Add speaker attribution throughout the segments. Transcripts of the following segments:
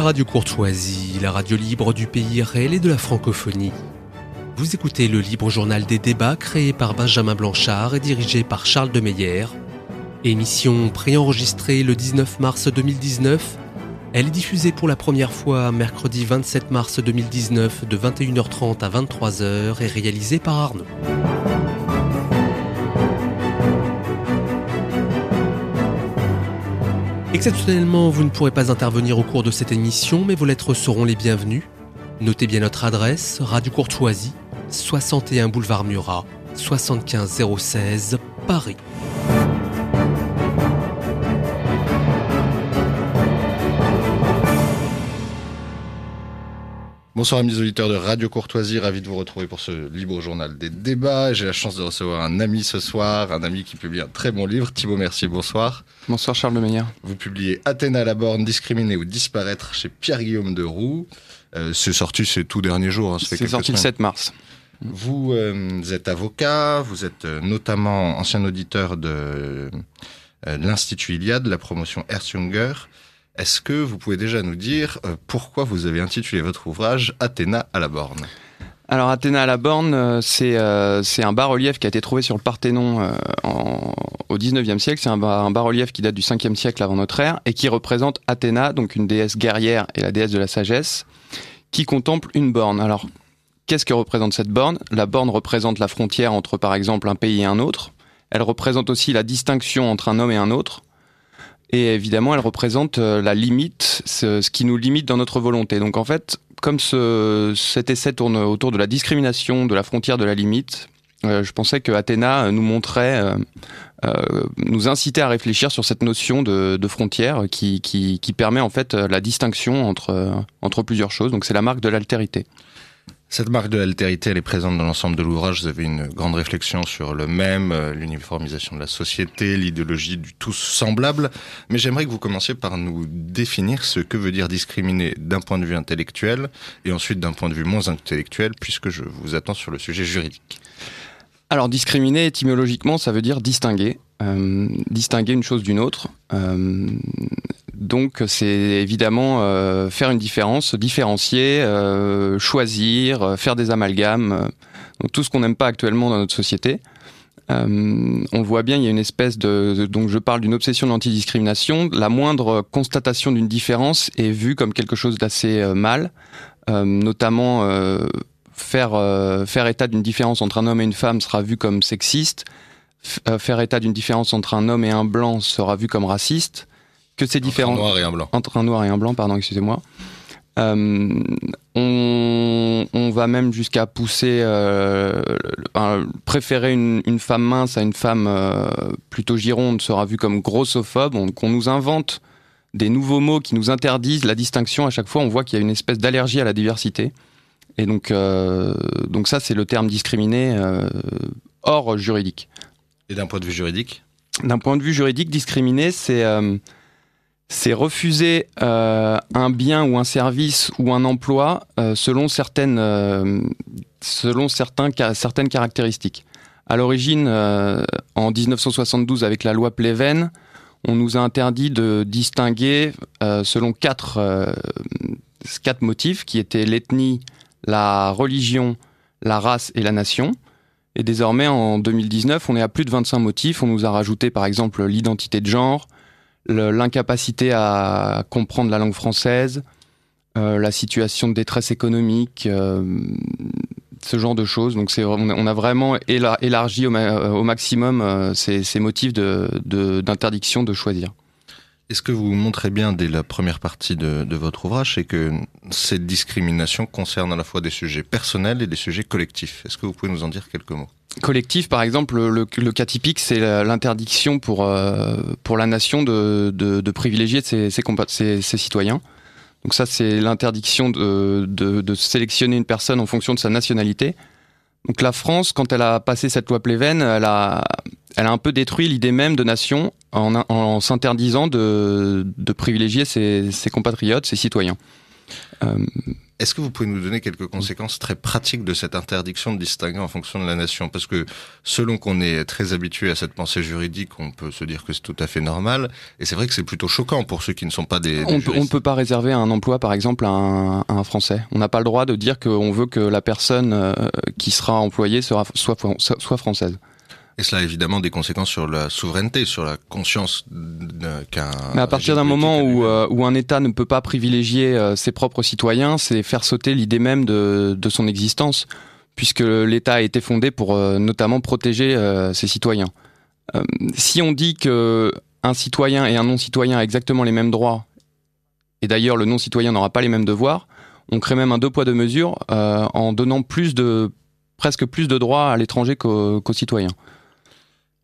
Speaker 1: Radio Courtoisie, la radio libre du pays réel et de la francophonie. Vous écoutez le libre journal des débats créé par Benjamin Blanchard et dirigé par Charles de Meyer. Émission préenregistrée le 19 mars 2019. Elle est diffusée pour la première fois mercredi 27 mars 2019 de 21h30 à 23h et réalisée par Arnaud. Exceptionnellement, vous ne pourrez pas intervenir au cours de cette émission, mais vos lettres seront les bienvenues. Notez bien notre adresse, Radio Courtoisie, 61 boulevard Murat, 75 016, Paris.
Speaker 2: Bonsoir amis auditeurs de Radio Courtoisie, ravi de vous retrouver pour ce libre journal des débats. J'ai la chance de recevoir un ami ce soir, un ami qui publie un très bon livre. Thibaut Mercier, bonsoir.
Speaker 3: Bonsoir Charles Meyer.
Speaker 2: Vous publiez Athéna à la borne, discriminer ou disparaître chez Pierre-Guillaume de Roux. Euh, c'est sorti ces tout derniers jours. Hein,
Speaker 3: c'est sorti le 7 mars.
Speaker 2: Vous euh, êtes avocat, vous êtes euh, notamment ancien auditeur de, euh, de l'Institut Iliade, la promotion Erzjunger. Est-ce que vous pouvez déjà nous dire euh, pourquoi vous avez intitulé votre ouvrage Athéna à la borne?
Speaker 3: Alors Athéna à la borne, euh, c'est euh, c'est un bas-relief qui a été trouvé sur le Parthénon au 19e siècle. C'est un bas-relief qui date du 5e siècle avant notre ère et qui représente Athéna, donc une déesse guerrière et la déesse de la sagesse, qui contemple une borne. Alors, qu'est-ce que représente cette borne? La borne représente la frontière entre, par exemple, un pays et un autre. Elle représente aussi la distinction entre un homme et un autre. Et évidemment, elle représente euh, la limite, ce, qui nous limite dans notre volonté. Donc en fait, comme ce, cet essai tourne autour de la discrimination, de la frontière, de la limite, euh, je pensais que Athéna euh, nous montrait, euh, nous incitait à réfléchir sur cette notion de, de frontière qui, qui, qui permet en fait la distinction entre, entre plusieurs choses. Donc c'est la marque de l'altérité.
Speaker 2: Cette marque de l'altérité, elle est présente dans l'ensemble de l'ouvrage. Vous avez une grande réflexion sur le même, euh, l'uniformisation de la société, l'idéologie du tous semblable. Mais j'aimerais que vous commenciez par nous définir ce que veut dire discriminer d'un point de vue intellectuel et ensuite d'un point de vue moins intellectuel, puisque je vous attends sur le sujet juridique.
Speaker 3: Alors discriminer étymologiquement, ça veut dire distinguer, euh, distinguer une chose d'une autre. Euh, donc c'est évidemment euh, faire une différence, différencier, euh, choisir, euh, faire des amalgames, donc tout ce qu'on n'aime pas actuellement dans notre société. On voit bien, il y a une espèce de, de- donc je parle d'une obsession de l'antidiscrimination. La moindre constatation d'une différence est vue comme quelque chose d'assez mal, notamment faire faire état d'une différence entre un homme et une femme sera vu comme sexiste. Faire état d'une différence entre un homme et un blanc sera vu comme raciste. Que ces
Speaker 2: Entre un noir et un blanc.
Speaker 3: entre un noir et un blanc, pardon, excusez-moi. Euh, on, on va même jusqu'à pousser, euh, préférer une, une femme mince à une femme euh, plutôt gironde sera vu comme grossophobe. On, qu'on nous invente des nouveaux mots qui nous interdisent la distinction. À chaque fois, on voit qu'il y a une espèce d'allergie à la diversité. Et donc, donc ça, c'est le terme discriminé hors juridique.
Speaker 2: Et d'un point de vue juridique?
Speaker 3: D'un point de vue juridique, discriminer, c'est c'est refuser euh, un bien ou un service ou un emploi euh, selon certaines euh, certaines caractéristiques. À l'origine, en 1972, avec la loi Pleven, on nous a interdit de distinguer selon quatre quatre motifs qui étaient l'ethnie, la religion, la race et la nation. Et désormais, en 2019, on est à plus de 25 motifs. On nous a rajouté, par exemple, l'identité de genre, l'incapacité à comprendre la langue française, euh, la situation de détresse économique, euh, ce genre de choses. Donc, on a- vraiment éla- élargi au, au maximum euh, ces, motifs de, de- d'interdiction de choisir.
Speaker 2: Et ce que vous montrez bien dès la première partie de, votre ouvrage, que cette discrimination concerne à la fois des sujets personnels et des sujets collectifs. Est-ce que vous pouvez nous en dire quelques mots?
Speaker 3: Collectif, par exemple, le, cas typique, c'est l'interdiction pour, euh, pour la nation de, de, privilégier ses, ses, ses- citoyens. Donc ça, c'est l'interdiction de, de, sélectionner une personne en fonction de sa nationalité. Donc la France, quand elle a passé cette loi Pleven, elle a, elle a un peu détruit l'idée même de nation en, en s'interdisant de, privilégier ses compatriotes, ses citoyens.
Speaker 2: Est-ce que vous pouvez nous donner quelques conséquences très pratiques de cette interdiction de distinguer en fonction de la nation? Parce que selon qu'on est très habitué à cette pensée juridique, on peut se dire que c'est tout à fait normal. Et c'est vrai que c'est plutôt choquant pour ceux qui ne sont pas des...
Speaker 3: on ne peut pas réserver un emploi, par exemple, à un, Français. On n'a pas le droit de dire qu'on veut que la personne euh, qui sera employée soit, soit française.
Speaker 2: Et cela a évidemment des conséquences sur la souveraineté, sur la conscience qu'un.
Speaker 3: Mais à partir d'un moment où, euh, où un État ne peut pas privilégier euh, ses propres citoyens, c'est faire sauter l'idée même de, de, son existence, puisque l'État a été fondé pour euh, notamment protéger ses citoyens. si on dit que un citoyen et un non-citoyen a exactement les mêmes droits, et d'ailleurs le non-citoyen n'aura pas les mêmes devoirs, on crée même un deux poids deux mesures en donnant plus de presque plus de droits à l'étranger qu'aux citoyens.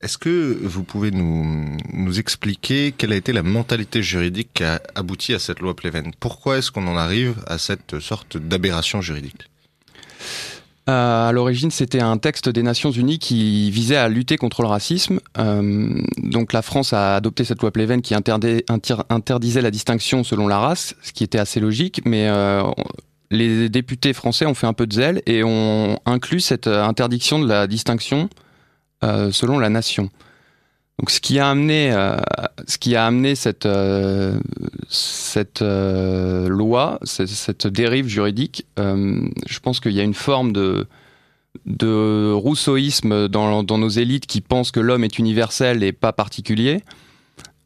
Speaker 2: Est-ce que vous pouvez nous, expliquer quelle a été la mentalité juridique qui a abouti à cette loi Pleven? Pourquoi est-ce qu'on en arrive à cette sorte d'aberration juridique?
Speaker 3: Euh, à l'origine, c'était un texte des Nations Unies qui visait à lutter contre le racisme. Euh, donc la France a adopté cette loi Pleven qui interdisait la distinction selon la race, ce qui était assez logique, mais euh, les députés français ont fait un peu de zèle et ont inclus cette interdiction de la distinction euh, selon la nation. Donc, ce qui a amené, euh, ce qui a amené cette euh, cette loi, cette, dérive juridique, je pense qu'il y a une forme de de rousseauisme dans, dans nos élites qui pensent que l'homme est universel et pas particulier.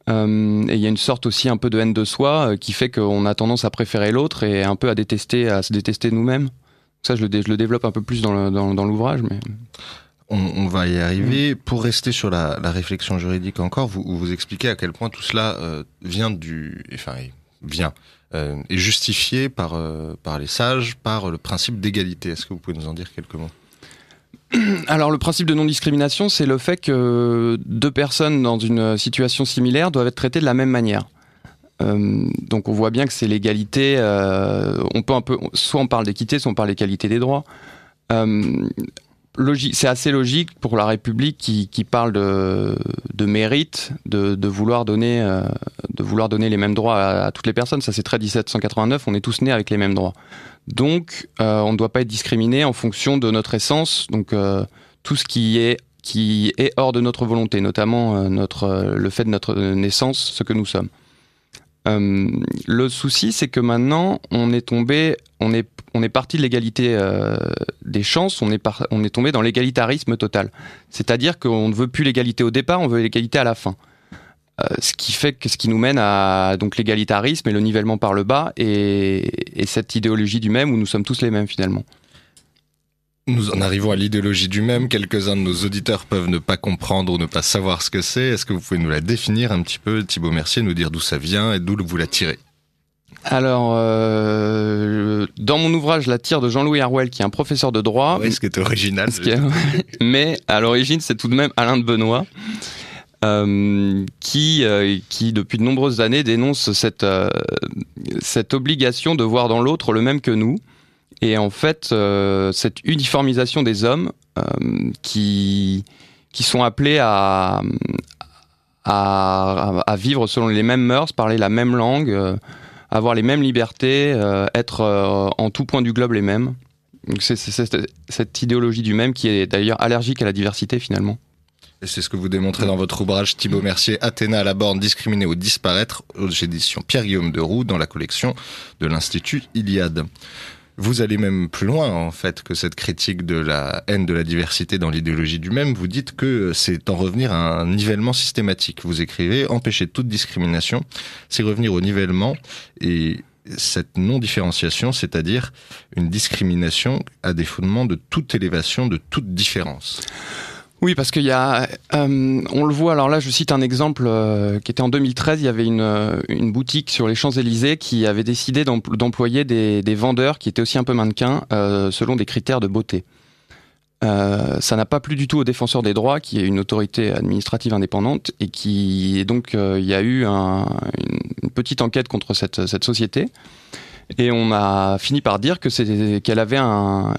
Speaker 3: et il y a une sorte aussi un peu de haine de soi qui fait qu'on a tendance à préférer l'autre et un peu à détester, à se détester nous-mêmes. Ça, je le, développe un peu plus dans l'ouvrage, mais
Speaker 2: on, va y arriver. Pour rester sur la, réflexion juridique encore, vous vous expliquez à quel point tout cela euh, vient du, enfin vient euh, est justifié par euh, par les sages, par le principe d'égalité. Est-ce que vous pouvez nous en dire quelques mots?
Speaker 3: Alors le principe de non-discrimination, c'est le fait que deux personnes dans une situation similaire doivent être traitées de la même manière. donc on voit bien que c'est l'égalité. on peut un peu, soit on parle d'équité, soit on parle d'égalité des droits c'est assez logique pour la République qui, parle de, mérite, de, vouloir donner, euh, de vouloir donner les mêmes droits à, toutes les personnes. Ça, c'est très 1789. On est tous nés avec les mêmes droits. Donc, euh, on ne doit pas être discriminé en fonction de notre essence. Donc, euh, tout ce qui est hors de notre volonté, notamment le fait de notre naissance, ce que nous sommes. le souci, c'est que maintenant, on est tombé, on est on est parti de l'égalité euh, des chances, on est, tombé dans l'égalitarisme total. C'est-à-dire qu'on ne veut plus l'égalité au départ, on veut l'égalité à la fin. Euh, ce qui fait ce qui nous mène à donc l'égalitarisme et le nivellement par le bas et, et, cette idéologie du même où nous sommes tous les mêmes finalement.
Speaker 2: Nous en arrivons à l'idéologie du même. Quelques-uns de nos auditeurs peuvent ne pas comprendre ou ne pas savoir ce que c'est. Est-ce que vous pouvez nous la définir un petit peu, Thibaut Mercier, nous dire d'où ça vient et d'où vous la tirez?
Speaker 3: Alors, euh, dans mon ouvrage La tire de Jean-Louis Harwell, qui est un professeur de droit.
Speaker 2: Oui, ce qui est original.
Speaker 3: mais à l'origine, c'est tout de même Alain de Benoît. Euh, qui, euh, qui depuis de nombreuses années dénonce cette, cette obligation de voir dans l'autre le même que nous. Et en fait, cette uniformisation des hommes qui, qui sont appelés à, à, à, vivre selon les mêmes mœurs, parler la même langue avoir les mêmes libertés, euh, être euh, en tout point du globe les mêmes. C'est cette idéologie du même qui est d'ailleurs allergique à la diversité finalement.
Speaker 2: Et c'est ce que vous démontrez dans votre ouvrage Thibaut Mercier, Athéna à la borne, discriminée ou disparaître, aux éditions Pierre-Guillaume de Roux, dans la collection de l'Institut Iliade. Vous allez même plus loin, en fait, que cette critique de la haine de la diversité dans l'idéologie du même. Vous dites que c'est en revenir à un nivellement systématique. Vous écrivez, empêcher toute discrimination, c'est revenir au nivellement et cette non-différenciation, c'est-à-dire une discrimination à des fondements de toute élévation, de toute différence.
Speaker 3: Oui, parce qu'il y a, euh, on le voit. Alors là, je cite un exemple euh, qui était en 2013. Il y avait une, euh, boutique sur les Champs Élysées qui avait décidé d'employer des, vendeurs qui étaient aussi un peu mannequins selon des critères de beauté. ça n'a pas plu du tout aux défenseurs des droits, qui est une autorité administrative indépendante, et qui donc il y a eu un, une petite enquête contre cette, cette société, et on a fini par dire que qu'elle avait un,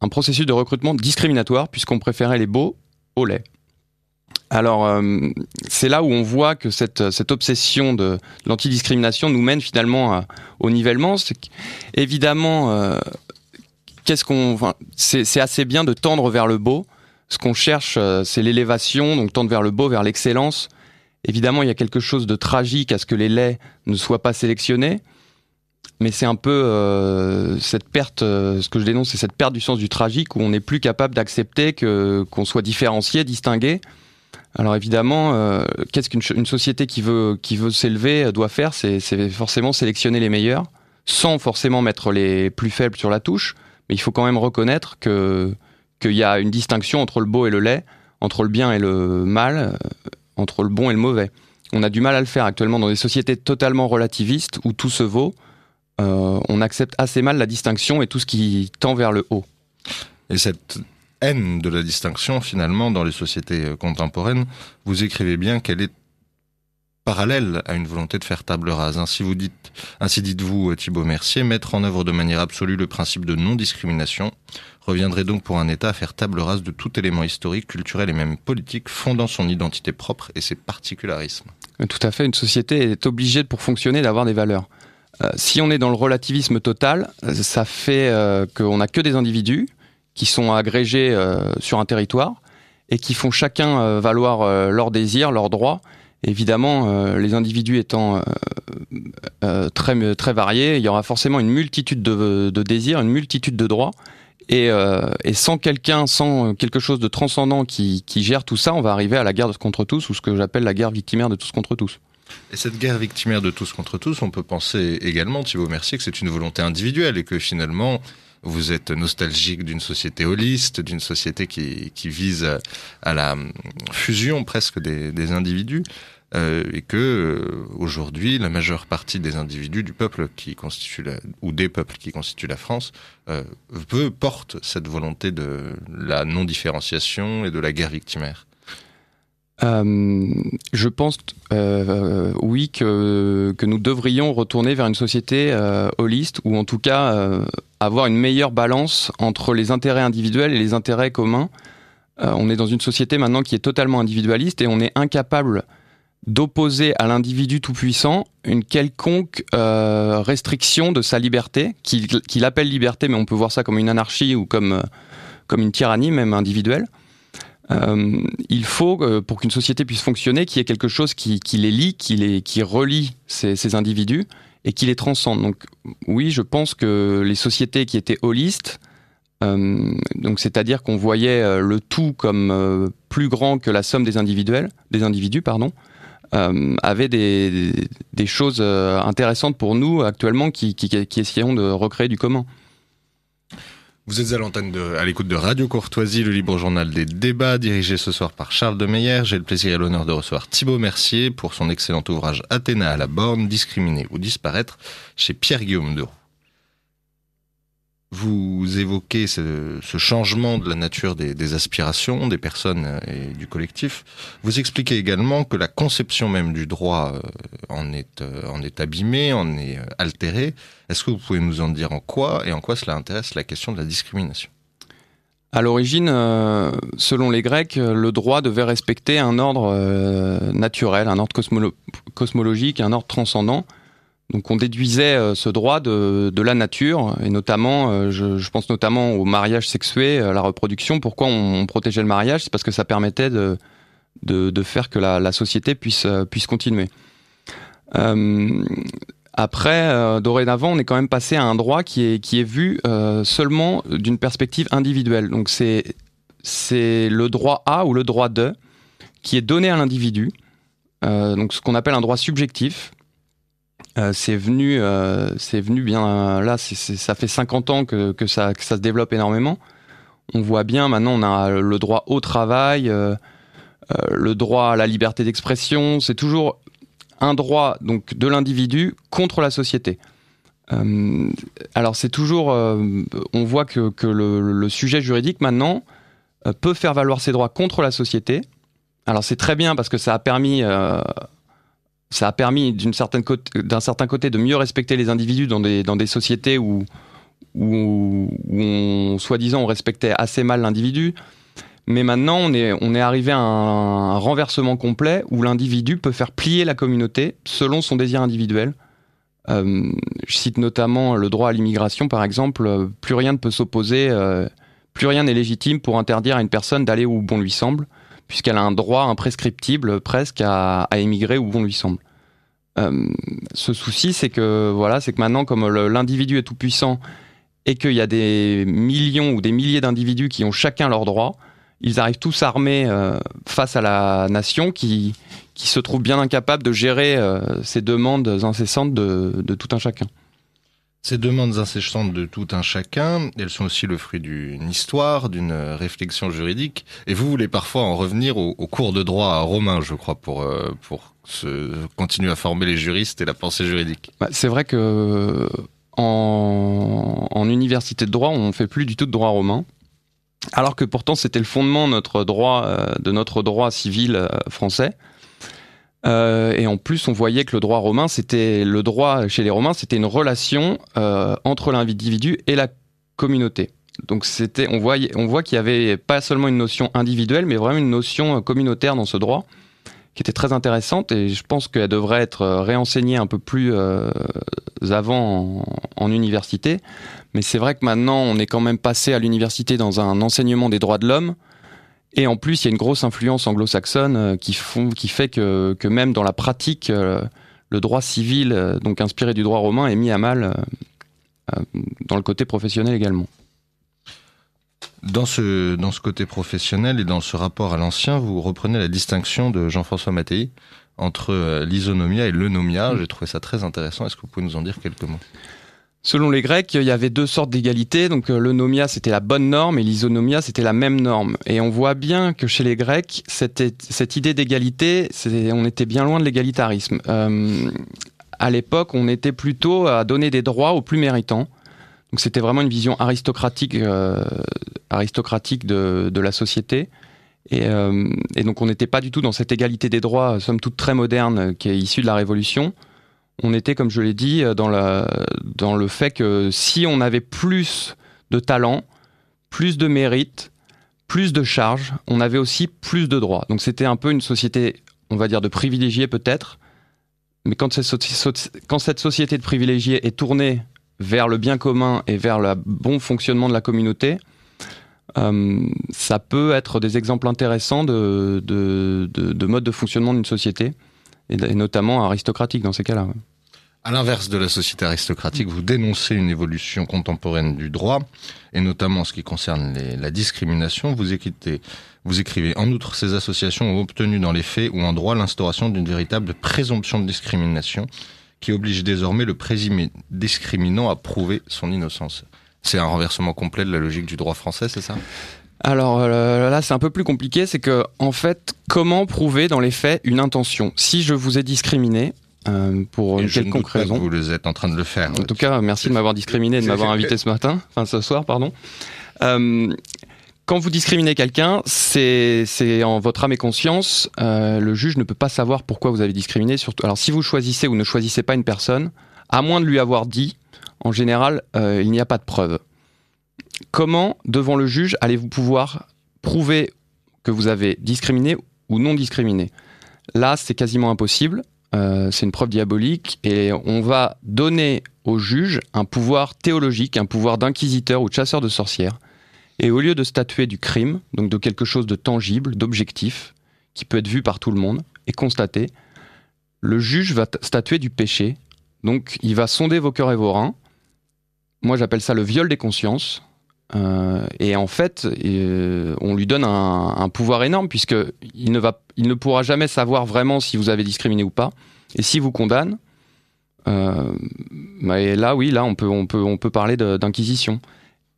Speaker 3: un processus de recrutement discriminatoire puisqu'on préférait les beaux au lait. alors, euh, c'est là où on voit que cette, obsession de, l'antidiscrimination nous mène finalement au nivellement. évidemment, euh, qu'est-ce qu'on, c'est assez bien de tendre vers le beau. Ce qu'on cherche, euh, c'est l'élévation, donc tendre vers le beau, vers l'excellence. Évidemment, il y a quelque chose de tragique à ce que les laits ne soient pas sélectionnés, mais c'est un peu cette perte, ce que je dénonce, c'est cette perte du sens du tragique où on n'est plus capable d'accepter qu'on soit différencié, distingué. Alors évidemment, euh, qu'est-ce qu'une société qui veut, qui veut s'élever doit faire C'est forcément sélectionner les meilleurs, sans forcément mettre les plus faibles sur la touche. Mais il faut quand même reconnaître qu'il y a une distinction entre le beau et le laid, entre le bien et le mal, euh, entre le bon et le mauvais. On a du mal à le faire actuellement dans des sociétés totalement relativistes où tout se vaut. Euh, on accepte assez mal la distinction et tout ce qui tend vers le haut.
Speaker 2: Et cette haine de la distinction, finalement, dans les sociétés euh, contemporaines, vous écrivez bien qu'elle est parallèle à une volonté de faire table rase. Ainsi, vous dites, ainsi dites-vous, euh, Thibault Mercier, mettre en œuvre de manière absolue le principe de non-discrimination reviendrait donc pour un État à faire table rase de tout élément historique, culturel et même politique fondant son identité propre et ses particularismes.
Speaker 3: Tout à fait, une société est obligée, pour fonctionner, d'avoir des valeurs. Euh, si on est dans le relativisme total, ça fait qu'on n'a que des individus, qui sont agrégés euh, sur un territoire et qui font chacun euh, valoir euh, leurs désirs, leurs droits. Évidemment, les individus étant très, très variés, il y aura forcément une multitude de, désirs, une multitude de droits. Et, sans quelqu'un, sans quelque chose de transcendant qui, gère tout ça, on va arriver à la guerre contre tous, ou ce que j'appelle la guerre victimaire de tous contre tous.
Speaker 2: Et cette guerre victimaire de tous contre tous, on peut penser également, Thibault Mercier, que c'est une volonté individuelle et que finalement, vous êtes nostalgique d'une société holiste, d'une société qui, vise à la fusion presque des, individus. Euh, et que euh, aujourd'hui la majeure partie des individus du peuple qui constitue la, ou des peuples qui constituent la France euh, porte cette volonté de la non différenciation et de la guerre victimaire.
Speaker 3: Euh, je pense, euh, oui, que, nous devrions retourner vers une société euh, holiste, ou en tout cas avoir une meilleure balance entre les intérêts individuels et les intérêts communs. on est dans une société maintenant qui est totalement individualiste et on est incapable d'opposer à l'individu tout-puissant une quelconque restriction de sa liberté, qu'il appelle liberté, mais on peut voir ça comme une anarchie ou comme une tyrannie, même individuelle. Euh, il faut, euh, pour qu'une société puisse fonctionner, qu'il y ait quelque chose qui, les lie, qui, relie ces, individus et qui les transcende. Donc oui, je pense que les sociétés qui étaient holistes, euh, c'est-à-dire qu'on voyait le tout comme plus grand que la somme des individuels, des individus, pardon, avaient des, choses intéressantes pour nous actuellement qui essayons de recréer du commun.
Speaker 2: Vous êtes à l'antenne de, à l'écoute de Radio Courtoisie, le libre journal des débats, dirigé ce soir par Charles de Meyer. J'ai le plaisir et l'honneur de recevoir Thibault Mercier pour son excellent ouvrage Athéna à la borne, discriminer ou disparaître chez Pierre-Guillaume Deroux. Vous évoquez ce, changement de la nature des, aspirations des personnes et du collectif. Vous expliquez également que la conception même du droit euh, en est, euh, en est abîmée, en est euh, altérée. Est-ce que vous pouvez nous en dire en quoi et en quoi cela intéresse la question de la discrimination?
Speaker 3: À l'origine, selon les Grecs, le droit devait respecter un ordre naturel, un ordre cosmologique, un ordre transcendant. Donc on déduisait euh, ce droit de, la nature, et notamment, euh, je, pense notamment au mariage sexué, à la reproduction. Pourquoi on, protégeait le mariage? C'est parce que ça permettait de, faire que la, société puisse, euh, continuer. Après, dorénavant, on est quand même passé à un droit qui est, vu seulement d'une perspective individuelle. Donc c'est c'est le droit à ou le droit de qui est donné à l'individu. donc ce qu'on appelle un droit subjectif euh, c'est venu, euh, c'est venu bien là. ça fait 50 ans que, ça, se développe énormément. On voit bien maintenant, on a le droit au travail, euh, le droit à la liberté d'expression. C'est toujours un droit donc de l'individu contre la société. alors c'est toujours, on voit que, le, sujet juridique maintenant peut faire valoir ses droits contre la société. Alors c'est très bien parce que ça a permis ça a permis d'un certain, côté de mieux respecter les individus dans des, sociétés où, où, où soi-disant, on respectait assez mal l'individu. Mais maintenant, on est, on est arrivé à un, renversement complet où l'individu peut faire plier la communauté selon son désir individuel. Euh, je cite notamment le droit à l'immigration, par exemple. Plus rien ne peut s'opposer, euh, plus rien n'est légitime pour interdire à une personne d'aller où bon lui semble, puisqu'elle a un droit imprescriptible presque à, émigrer où bon lui semble. Euh, ce souci, c'est que voilà, c'est que maintenant, comme l'individu est tout puissant et qu'il y a des millions ou des milliers d'individus qui ont chacun leurs droits, ils arrivent tous armés euh, face à la nation qui, se trouve bien incapable de gérer euh, ces demandes incessantes de, tout un chacun.
Speaker 2: Ces demandes incessantes de tout un chacun, elles sont aussi le fruit d'une histoire, d'une réflexion juridique. Et vous voulez parfois en revenir au, cours de droit romain, je crois, pour, euh, pour continuer à former les juristes et la pensée juridique.
Speaker 3: Bah, c'est vrai que en, en université de droit, on fait plus du tout de droit romain alors que pourtant c'était le fondement de notre droit, euh, civil euh, français. Euh, et en plus, on voyait que le droit romain, c'était le droit chez les Romains, c'était une relation entre l'individu et la communauté. Donc c'était, on voit, on voit qu'il y avait pas seulement une notion individuelle, mais vraiment une notion communautaire dans ce droit qui était très intéressante et je pense qu'elle devrait être réenseignée un peu plus avant en université mais c'est vrai que maintenant, on est quand même passé à l'université dans un enseignement des droits de l'homme. Et en plus, il y a une grosse influence anglo-saxonne euh, qui, font, qui fait que, que, même dans la pratique, euh, le droit civil, euh, donc inspiré du droit romain, est mis à mal dans le côté professionnel également.
Speaker 2: Dans ce, dans ce côté professionnel et dans ce rapport à l'ancien, vous reprenez la distinction de Jean-François Mattei entre l'isonomia et l'eunomia. J'ai trouvé ça très intéressant. Est-ce que vous pouvez nous en dire quelques mots?
Speaker 3: Selon les Grecs, il y avait deux sortes d'égalité. Donc euh, l'eunomia, c'était la bonne norme et l'isonomia, c'était la même norme. Et on voit bien que chez les Grecs, cette, idée d'égalité, on était bien loin de l'égalitarisme. Euh, à l'époque, on était plutôt à donner des droits aux plus méritants. Donc c'était vraiment une vision aristocratique, euh, de, la société. Et donc on n'était pas du tout dans cette égalité des droits, somme toute très moderne, qui est issue de la Révolution on était, comme je l'ai dit, dans, la, dans le fait que si on avait plus de talent, plus de mérite, plus de charges, on avait aussi plus de droits. Donc c'était un peu une société, on va dire, de privilégiés peut-être, mais quand cette, société de privilégiés est tournée vers le bien commun et vers le bon fonctionnement de la communauté, euh, ça peut être des exemples intéressants de, de mode de fonctionnement d'une société et, notamment aristocratique dans ces cas-là.
Speaker 2: À l'inverse de la société aristocratique, vous dénoncez une évolution contemporaine du droit, et notamment en ce qui concerne la discrimination. Vous écrivez, en outre, ces associations ont obtenu dans les faits ou en droit l'instauration d'une véritable présomption de discrimination qui oblige désormais le présumé discriminant à prouver son innocence. C'est un renversement complet de la logique du droit français, c'est ça?
Speaker 3: Alors euh, là, c'est un peu plus compliqué. C'est que, en fait, comment prouver dans les faits une intention? Si je vous ai discriminé, euh, pour une quelconque raison.
Speaker 2: vous êtes en train de le faire.
Speaker 3: En tout cas, merci de m'avoir discriminé, de m'avoir invité ce matin, enfin ce soir, pardon. Euh, quand vous discriminez quelqu'un, c'est en votre âme et conscience. Euh, le juge ne peut pas savoir pourquoi vous avez discriminé. Surtout, alors si vous choisissez ou ne choisissez pas une personne, à moins de lui avoir dit, en général, il n'y a pas de preuve comment, devant le juge, allez-vous pouvoir prouver que vous avez discriminé ou non discriminé? Là, c'est quasiment impossible. Euh, c'est une preuve diabolique et on va donner au juge un pouvoir théologique, un pouvoir d'inquisiteur ou de chasseur de sorcières. Et au lieu de statuer du crime, donc de quelque chose de tangible, d'objectif, qui peut être vu par tout le monde et constaté, le juge va statuer du péché. Donc il va sonder vos cœurs et vos reins. Moi j'appelle ça le viol des consciences. Euh, et en fait, euh, on lui donne un, pouvoir énorme puisque il ne va, il ne pourra jamais savoir vraiment si vous avez discriminé ou pas. Et si vous condamne, euh, bah, là, oui, là, on peut, on peut, on peut parler d'inquisition.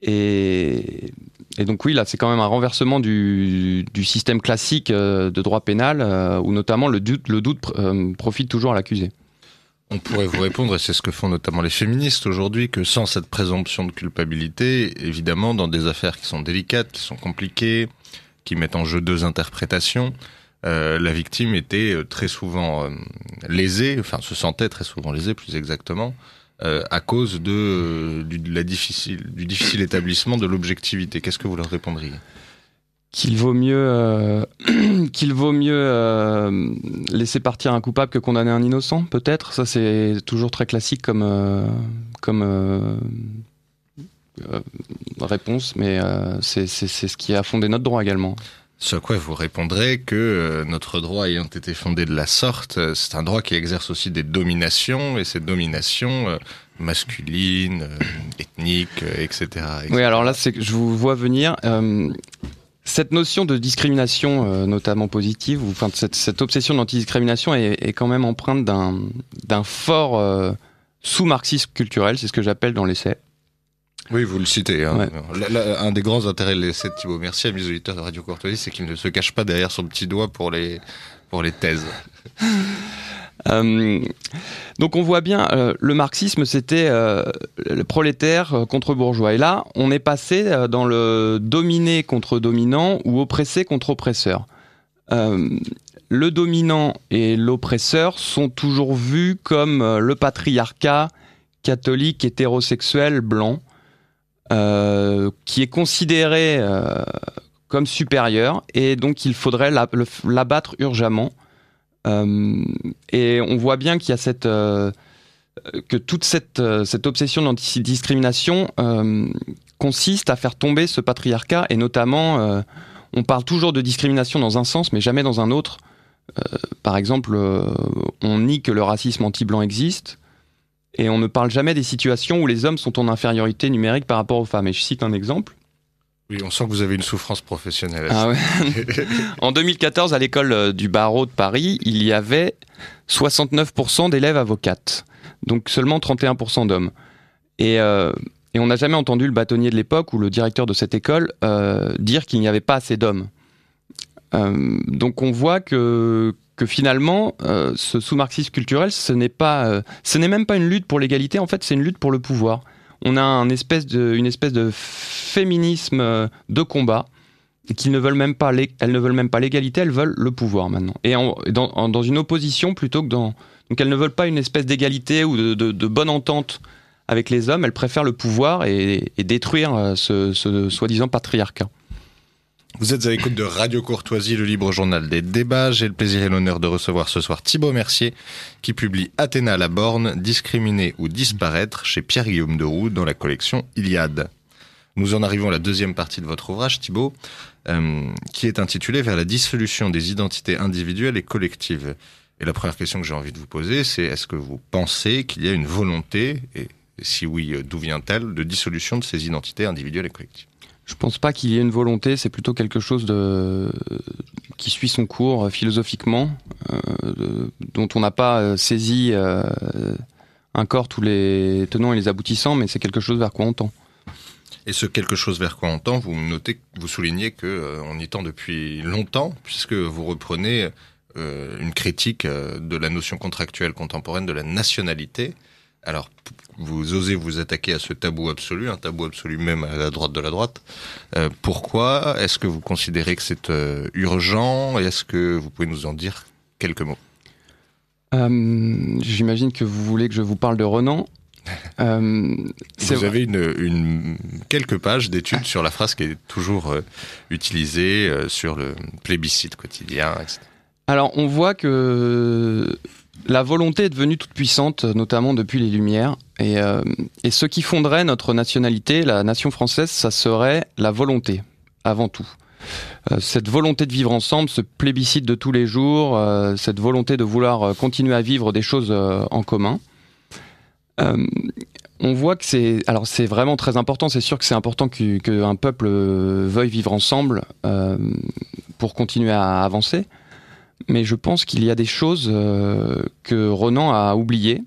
Speaker 3: Et, donc oui, là, c'est quand même un renversement du, système classique de droit pénal où notamment le doute, le doute profite toujours à l'accusé.
Speaker 2: On pourrait vous répondre, et c'est ce que font notamment les féministes aujourd'hui, que sans cette présomption de culpabilité, évidemment, dans des affaires qui sont délicates, qui sont compliquées, qui mettent en jeu deux interprétations, euh, la victime était euh, très souvent euh, lésée, enfin se sentait très souvent lésée plus exactement, à cause de, la difficile, du difficile établissement de l'objectivité. Qu'est-ce que vous leur répondriez?
Speaker 3: Qu'il vaut mieux qu'il vaut mieux laisser partir un coupable que condamner un innocent peut-être? Ça c'est toujours très classique comme comme réponse mais c'est ce qui a fondé notre droit également
Speaker 2: ce à quoi vous répondrez que euh, notre droit ayant été fondé de la sorte, euh, c'est un droit qui exerce aussi des dominations, et ces dominations euh, masculines, ethniques, etc.,
Speaker 3: Oui, alors là, c'est je vous vois venir. Cette notion de discrimination, notamment positive, ou enfin cette, cette obsession d'antidiscrimination est, est quand même empreinte d'un fort sous-marxisme culturel, c'est ce que j'appelle dans l'essai.
Speaker 2: Oui, vous le citez. Hein. un des grands intérêts de l'essai de Thibault Merci à mes auditeurs de Radio Courtoisie, c'est qu'il ne se cache pas derrière son petit doigt pour les, pour les thèses.
Speaker 3: Euh, donc on voit bien, euh, le marxisme c'était euh, le prolétaire contre bourgeois. Et là, on est passé dans le dominé contre dominant ou oppressé contre oppresseur. le dominant et l'oppresseur sont toujours vus comme le patriarcat catholique hétérosexuel blanc. Qui est considéré comme supérieur et donc il faudrait l'abattre urgemment. Euh, et on voit bien qu'il y a cette que toute cette, cette obsession d'antidiscrimination consiste à faire tomber ce patriarcat et notamment on parle toujours de discrimination dans un sens mais jamais dans un autre. par exemple, on nie que le racisme anti-blanc existe et on ne parle jamais des situations où les hommes sont en infériorité numérique par rapport aux femmes. Et je cite un exemple.
Speaker 2: Oui, on sent que vous avez une souffrance professionnelle.
Speaker 3: Ah en 2014, à l'école euh, du barreau de Paris, il y avait 69% d'élèves avocates, donc seulement 31% d'hommes. Et, euh, et, on n'a jamais entendu le bâtonnier de l'époque ou le directeur de cette école euh, dire qu'il n'y avait pas assez d'hommes. donc on voit que, que finalement, ce sous-marxisme culturel, ce n'est pas, ce n'est même pas une lutte pour l'égalité. En fait, c'est une lutte pour le pouvoir. On a une espèce de féminisme euh, de combat qu'ils ne veulent même pas, elles ne veulent même pas l'égalité, elles veulent le pouvoir maintenant. Et dans, une opposition plutôt que dans, donc elles ne veulent pas une espèce d'égalité ou de, bonne entente avec les hommes, elles préfèrent le pouvoir et, détruire ce, ce soi-disant patriarcat.
Speaker 2: Vous êtes à l'écoute de Radio Courtoisie, le libre journal des débats. J'ai le plaisir et l'honneur de recevoir ce soir Thibaut Mercier, qui publie Athéna à la borne, discriminer ou disparaître chez Pierre-Guillaume de Roux dans la collection Iliade. Nous en arrivons à la deuxième partie de votre ouvrage, Thibaut, euh, qui est intitulé Vers la dissolution des identités individuelles et collectives. Et la première question que j'ai envie de vous poser, c'est est-ce que vous pensez qu'il y a une volonté, et si oui, d'où vient-elle, de dissolution de ces identités individuelles et collectives?
Speaker 3: Je pense pas qu'il y ait une volonté, c'est plutôt quelque chose qui suit son cours euh, philosophiquement, euh, dont on n'a pas euh, saisi euh, un corps tous les tenants et les aboutissants, mais c'est quelque chose vers quoi on tend.
Speaker 2: Et ce quelque chose vers quoi on tend, vous soulignez que on y tend depuis longtemps, puisque vous reprenez une critique de la notion contractuelle contemporaine de la nationalité. Alors, vous osez vous attaquer à ce tabou absolu, un tabou absolu même à la droite de la droite. Euh, pourquoi Est-ce que vous considérez que c'est euh, urgent Est-ce que vous pouvez nous en dire quelques mots?
Speaker 3: Euh, J'imagine que vous voulez que je vous parle de Renan.
Speaker 2: vous avez une, une, quelques pages d'études sur la phrase qui est toujours utilisée sur le plébiscite quotidien, etc.
Speaker 3: Alors, on voit que la volonté est devenue toute puissante, notamment depuis les Lumières. Et, euh, ce qui fonderait notre nationalité, la nation française, ça serait la volonté, avant tout. Euh, cette volonté de vivre ensemble, ce plébiscite de tous les jours, euh, cette volonté de vouloir continuer à vivre des choses en commun. on voit que c'est vraiment très important. C'est sûr que c'est important qu'un peuple veuille vivre ensemble pour continuer à avancer mais je pense qu'il y a des choses euh, que Renan a oubliées,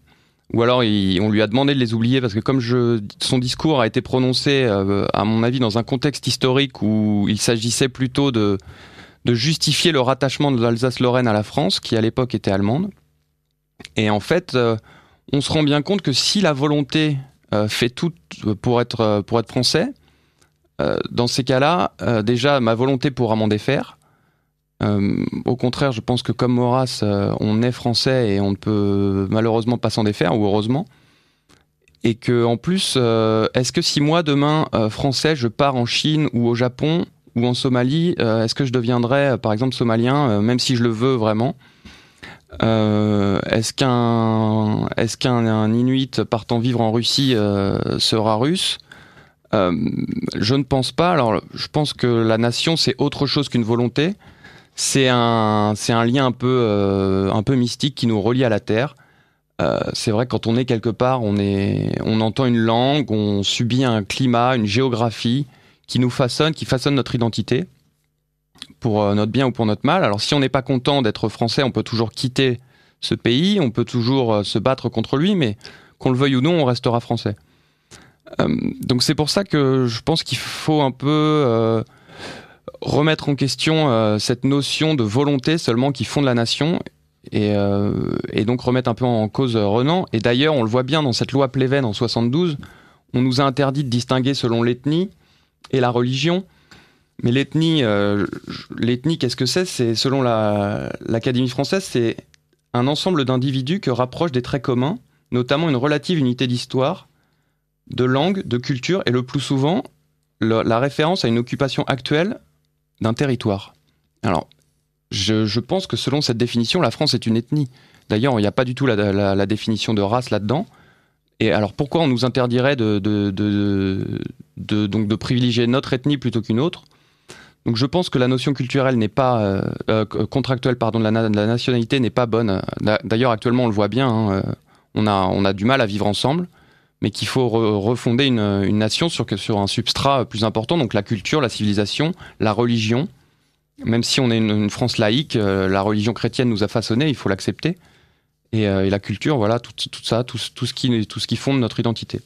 Speaker 3: ou alors on lui a demandé de les oublier parce que comme son discours a été prononcé, euh, à mon avis, dans un contexte historique où il s'agissait plutôt de, de justifier le rattachement de l'Alsace-Lorraine à la France, qui à l'époque était allemande. Et en fait, euh, on se rend bien compte que si la volonté fait tout pour être, pour être français, dans ces cas-là, déjà ma volonté pourra m'en défaire euh, au contraire, je pense que comme Maurras, euh, on est français et on ne peut malheureusement pas s'en défaire, ou heureusement. Et que en plus, euh, est-ce que si moi demain français, je pars en Chine ou au Japon ou en Somalie, est-ce que je deviendrais, par exemple, somalien, même si je le veux vraiment? Est-ce qu'un est-ce qu'un Inuit partant vivre en Russie sera russe? Je ne pense pas. Alors, je pense que la nation, c'est autre chose qu'une volonté. C'est un, c'est un lien un peu, un peu mystique qui nous relie à la terre. Euh, c'est vrai quand on est quelque part, on, est, on entend une langue, on subit un climat, une géographie qui nous façonne, qui façonne notre identité pour euh, notre bien ou pour notre mal. Alors si on n'est pas content d'être français, on peut toujours quitter ce pays, on peut toujours euh, se battre contre lui, mais qu'on le veuille ou non, on restera français. donc c'est pour ça que je pense qu'il faut un peu remettre en question cette notion de volonté seulement qui fonde la nation euh, et, donc remettre un peu en cause Renan. Et d'ailleurs, on le voit bien dans cette loi Pleven en 72, on nous a interdit de distinguer selon l'ethnie et la religion. Mais l'ethnie, euh, l'ethnie, qu'est-ce que c'est? C'est selon l'Académie française, c'est un ensemble d'individus que rapprochent des traits communs, notamment une relative unité d'histoire, de langue, de culture, et le plus souvent la référence à une occupation actuelle d'un territoire. Alors, je, pense que selon cette définition, la France est une ethnie. D'ailleurs, il n'y a pas du tout la, définition de race là-dedans. Et alors pourquoi on nous interdirait de, donc de privilégier notre ethnie plutôt qu'une autre? Donc je pense que la notion culturelle n'est pas euh, euh, contractuelle, pardon, de la, nationalité n'est pas bonne. D'ailleurs actuellement on le voit bien, hein, euh, on a on a du mal à vivre ensemble, mais qu'il faut refonder une, nation sur un substrat plus important, donc la culture, la civilisation, la religion même si on est une, France laïque, euh, la religion chrétienne nous a façonné, il faut l'accepter. Et, euh, la culture, voilà, tout, ça, tout, ce qui, fonde notre identité.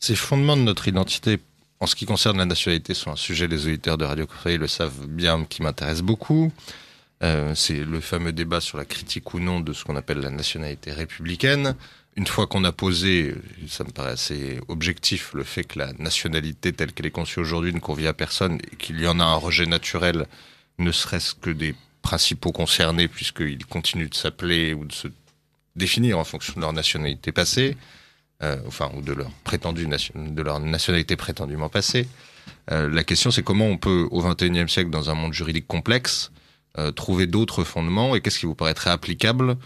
Speaker 2: Ces fondements de notre identité, en ce qui concerne la nationalité, sont un sujet, les auditeurs de Radio Créé le savent bien, qui m'intéresse beaucoup. Euh, c'est le fameux débat sur la critique ou non de ce qu'on appelle la nationalité républicaine. Une fois qu'on a posé, ça me paraît assez objectif, le fait que la nationalité telle qu'elle est conçue aujourd'hui ne convient à personne et qu'il y en a un rejet naturel ne serait-ce que des principaux concernés, puisqu'ils continuent de s'appeler ou de se définir en fonction de leur nationalité passée, euh, enfin, ou de leur, prétendue de leur nationalité prétendument passée. Euh, la question, c'est comment on peut, au XXIe siècle, dans un monde juridique complexe, euh, trouver d'autres fondements et qu'est-ce qui vous paraîtrait applicable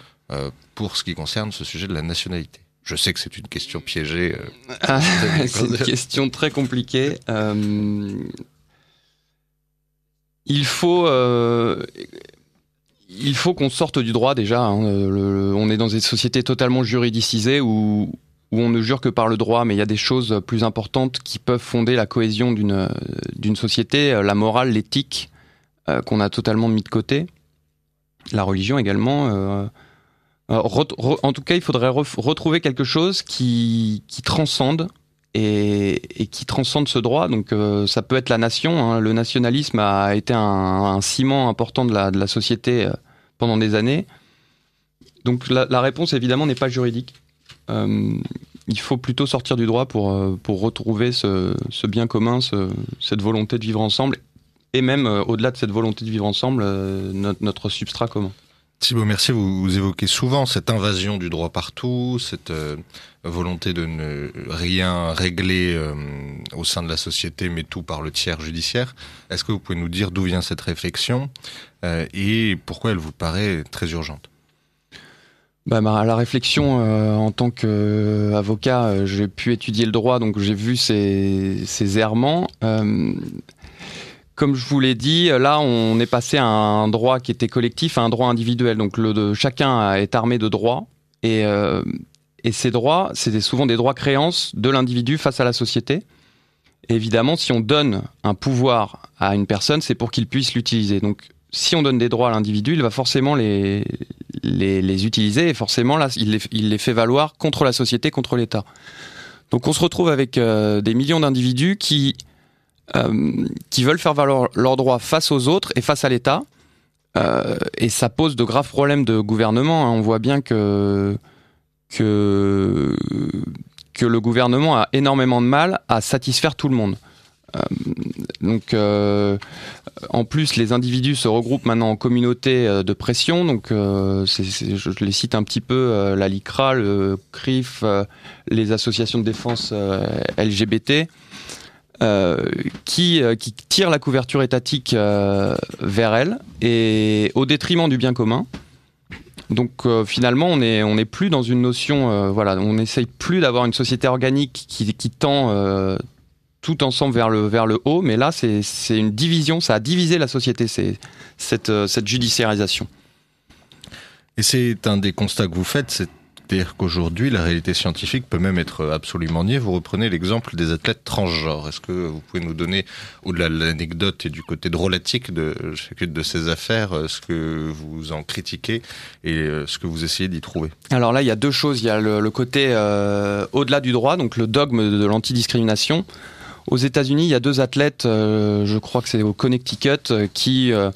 Speaker 2: pour ce qui concerne ce sujet de la nationalité je sais que c'est une question piégée.
Speaker 3: Ah, c'est une question très compliquée il faut euh, il faut qu'on sorte du droit déjà. Hein. on est dans des sociétés totalement juridicisées où, où on ne jure que par le droit, mais il y a des choses plus importantes qui peuvent fonder la cohésion d'une d'une société, la morale, l'éthique, euh, qu'on a totalement mis de côté, la religion également. Euh, en tout cas, il faudrait retrouver quelque chose qui, transcende et, qui transcende ce droit. Donc euh, ça peut être la nation. Hein. Le nationalisme a été un, ciment important de la, société euh, pendant des années. Donc la, réponse évidemment n'est pas juridique. Euh, il faut plutôt sortir du droit pour, retrouver ce, bien commun, ce, cette volonté de vivre ensemble, et même au-delà de cette volonté de vivre ensemble, notre substrat commun.
Speaker 2: Thibaut Mercier, vous, évoquez souvent cette invasion du droit partout, cette euh, volonté de ne rien régler euh, au sein de la société, mais tout par le tiers judiciaire. Est-ce que vous pouvez nous dire d'où vient cette réflexion euh, et pourquoi elle vous paraît très urgente?
Speaker 3: Bah, la réflexion en tant qu'avocat, j'ai pu étudier le droit, donc j'ai vu ces, ces errements comme je vous l'ai dit, là, on est passé à un droit qui était collectif à un droit individuel. Donc, chacun est armé de droits. Et, euh, ces droits, c'est souvent des droits créances de l'individu face à la société. Évidemment, si on donne un pouvoir à une personne, c'est pour qu'il puisse l'utiliser. Donc, si on donne des droits à l'individu, il va forcément les, utiliser et forcément, là, il les, fait valoir contre la société, contre l'État. Donc, on se retrouve avec euh, des millions d'individus qui qui veulent faire valoir leurs droits face aux autres et face à l'État. Euh, et ça pose de graves problèmes de gouvernement. Hein. On voit bien que, que, le gouvernement a énormément de mal à satisfaire tout le monde. Euh, donc, euh, en plus, les individus se regroupent maintenant en communautés euh, de pression. Donc, je les cite un petit peu la LICRA, le CRIF, les associations de défense LGBT. Qui, qui tire la couverture étatique vers elle et au détriment du bien commun. Donc finalement, on n'est plus dans une notion, voilà, on n'essaye plus d'avoir une société organique qui, tend tout ensemble vers le, vers le haut, mais là, c'est une division, ça a divisé la société, c'est cette, euh, cette judiciarisation.
Speaker 2: Et c'est un des constats que vous faites, c'est-à-dire qu'aujourd'hui, la réalité scientifique peut même être absolument niée. Vous reprenez l'exemple des athlètes transgenres. Est-ce que vous pouvez nous donner, au-delà de l'anecdote et du côté drôlatique de chacune de ces affaires, euh, ce que vous en critiquez et euh, ce que vous essayez d'y trouver?
Speaker 3: Alors là, il y a deux choses. Il y a le, côté au-delà du droit, donc le dogme de l'antidiscrimination. Aux États-Unis, il y a deux athlètes, euh, je crois que c'est au Connecticut, euh, qui, euh,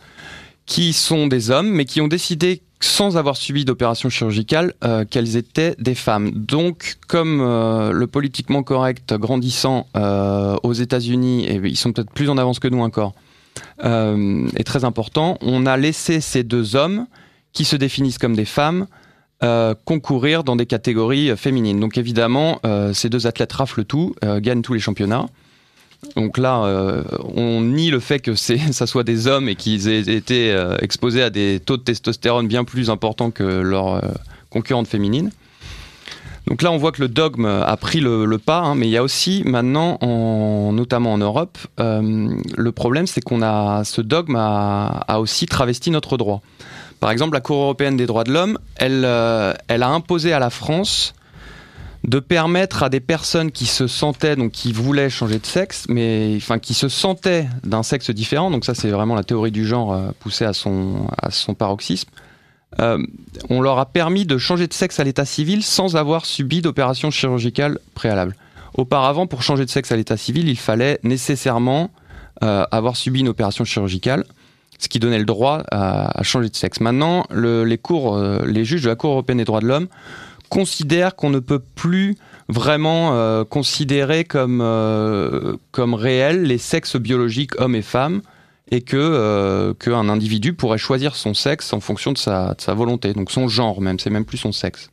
Speaker 3: qui sont des hommes, mais qui ont décidé sans avoir subi d'opération chirurgicale, qu'elles étaient des femmes. Donc, comme le politiquement correct grandissant aux États-Unis, et ils sont peut-être plus en avance que nous encore, est très important, on a laissé ces deux hommes qui se définissent comme des femmes concourir dans des catégories féminines. Donc évidemment, ces deux athlètes raflent tout, gagnent tous les championnats. Donc là, euh, on nie le fait que ça soit des hommes et qu'ils aient été euh, exposés à des taux de testostérone bien plus importants que leurs euh, concurrentes féminines. Donc là, on voit que le dogme a pris le, pas, hein, mais il y a aussi maintenant, notamment en Europe, le problème, c'est qu'on a ce dogme a, aussi travesti notre droit. Par exemple, la Cour européenne des droits de l'homme, elle, elle a imposé à la France de permettre à des personnes qui se sentaient, donc qui voulaient changer de sexe, mais enfin qui se sentaient d'un sexe différent, donc ça c'est vraiment la théorie du genre euh, poussée à son, paroxysme, euh, on leur a permis de changer de sexe à l'état civil sans avoir subi d'opération chirurgicale préalable. Auparavant, pour changer de sexe à l'état civil, il fallait nécessairement euh, avoir subi une opération chirurgicale, ce qui donnait le droit à, changer de sexe. Maintenant, les, cours, les juges de la Cour européenne des droits de l'homme considère qu'on ne peut plus vraiment euh, considérer comme, euh, réels les sexes biologiques hommes et femmes et que euh, qu'un individu pourrait choisir son sexe en fonction de sa, de sa volonté, donc son genre même, c'est même plus son sexe.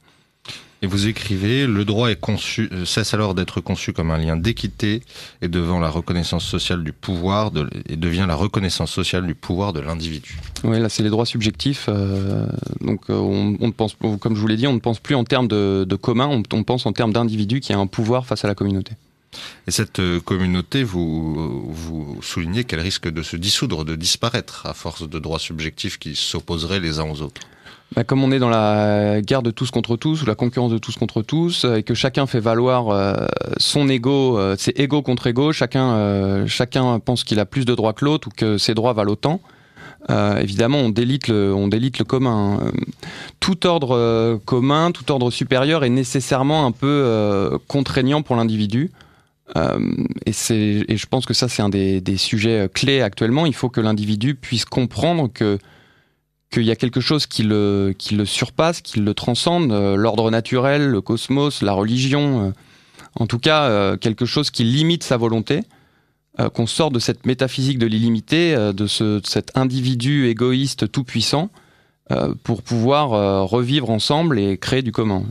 Speaker 2: Et vous écrivez, le droit est conçu, euh, cesse alors d'être conçu comme un lien d'équité et devant la reconnaissance sociale du pouvoir de, et devient la reconnaissance sociale du pouvoir de l'individu.
Speaker 3: Oui, là c'est les droits subjectifs. Euh, donc euh, on, on, pense, comme je vous l'ai dit, on ne pense plus en termes de, de commun, on, on, pense en termes d'individu qui a un pouvoir face à la communauté.
Speaker 2: Et cette communauté, vous, vous soulignez qu'elle risque de se dissoudre, de disparaître à force de droits subjectifs qui s'opposeraient les uns aux autres.
Speaker 3: Bah, comme on est dans la guerre de tous contre tous ou la concurrence de tous contre tous euh, et que chacun fait valoir euh, son ego, euh, c'est ego contre ego, chacun chacun pense qu'il a plus de droits que l'autre ou que ses droits valent autant. évidemment, on délite le on délite le commun. Tout ordre commun, tout ordre supérieur est nécessairement un peu contraignant pour l'individu. et et je pense que ça c'est un des sujets clés actuellement. Il faut que l'individu puisse comprendre que qu'il y a quelque chose qui le, qui le surpasse, qui le transcende, euh, l'ordre naturel, le cosmos, la religion, euh, en tout cas euh, quelque chose qui limite sa volonté, qu'on sort de cette métaphysique de l'illimité, de, de cet individu égoïste tout-puissant, pour pouvoir revivre ensemble et créer du commun.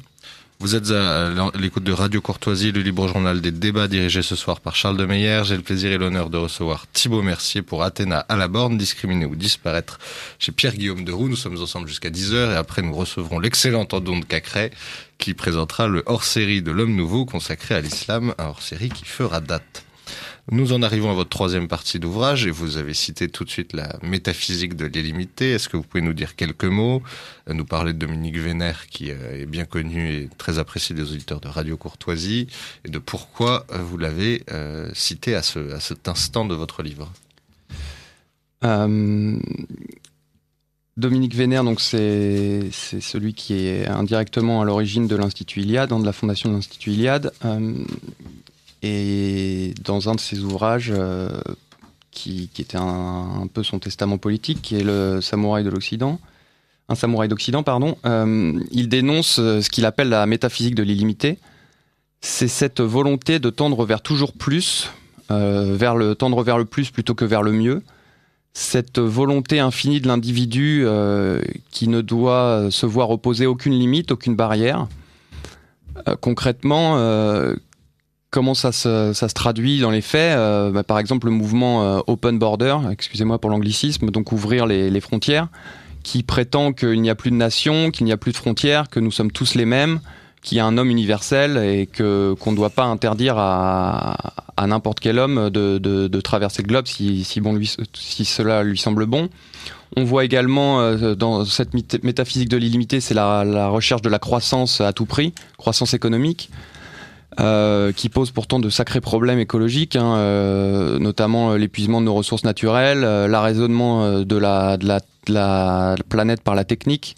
Speaker 2: Vous êtes à l'écoute de Radio Courtoisie, le libre journal des débats dirigé ce soir par Charles de Meyer. J'ai le plaisir et l'honneur de recevoir Thibaut Mercier pour Athéna à la borne, discriminer ou disparaître chez Pierre-Guillaume de Roux. Nous sommes ensemble jusqu'à 10h et après nous recevrons l'excellent Andon de Cacré qui présentera le hors-série de l'homme nouveau consacré à l'islam, un hors-série qui fera date. Nous en arrivons à votre troisième partie d'ouvrage et vous avez cité tout de suite la métaphysique de l'illimité. Est-ce que vous pouvez nous dire quelques mots, euh, nous parler de Dominique Vénère qui euh, est bien connu et très apprécié des auditeurs de Radio Courtoisie et de pourquoi euh, vous l'avez cité à, ce, à cet instant de votre livre?
Speaker 3: Dominique Vénère, donc c'est celui qui est indirectement à l'origine de l'Institut Iliade, hein, de la fondation de l'Institut Iliade. Et dans un de ses ouvrages, euh, qui, était un, peu son testament politique, qui est le Samouraï de l'Occident, un samouraï d'Occident, pardon, euh, il dénonce euh, ce qu'il appelle la métaphysique de l'illimité. C'est cette volonté de tendre vers toujours plus, vers le tendre vers le plus plutôt que vers le mieux. Cette volonté infinie de l'individu qui ne doit se voir opposer aucune limite, aucune barrière. concrètement, comment ça se, ça se, traduit dans les faits bah, Par exemple, le mouvement Open Border, excusez-moi pour l'anglicisme, donc ouvrir les, les frontières, qui prétend qu'il n'y a plus de nation, qu'il n'y a plus de frontières, que nous sommes tous les mêmes, qu'il y a un homme universel et que qu'on ne doit pas interdire à, à n'importe quel homme de, de, de, traverser le globe si, si, bon lui, si cela lui semble bon. On voit également euh, dans cette métaphysique de l'illimité, c'est la, la, recherche de la croissance à tout prix, croissance économique. Euh, qui pose pourtant de sacrés problèmes écologiques, hein, euh, notamment l'épuisement de nos ressources naturelles, euh, l'arraisonnement de la, planète par la technique,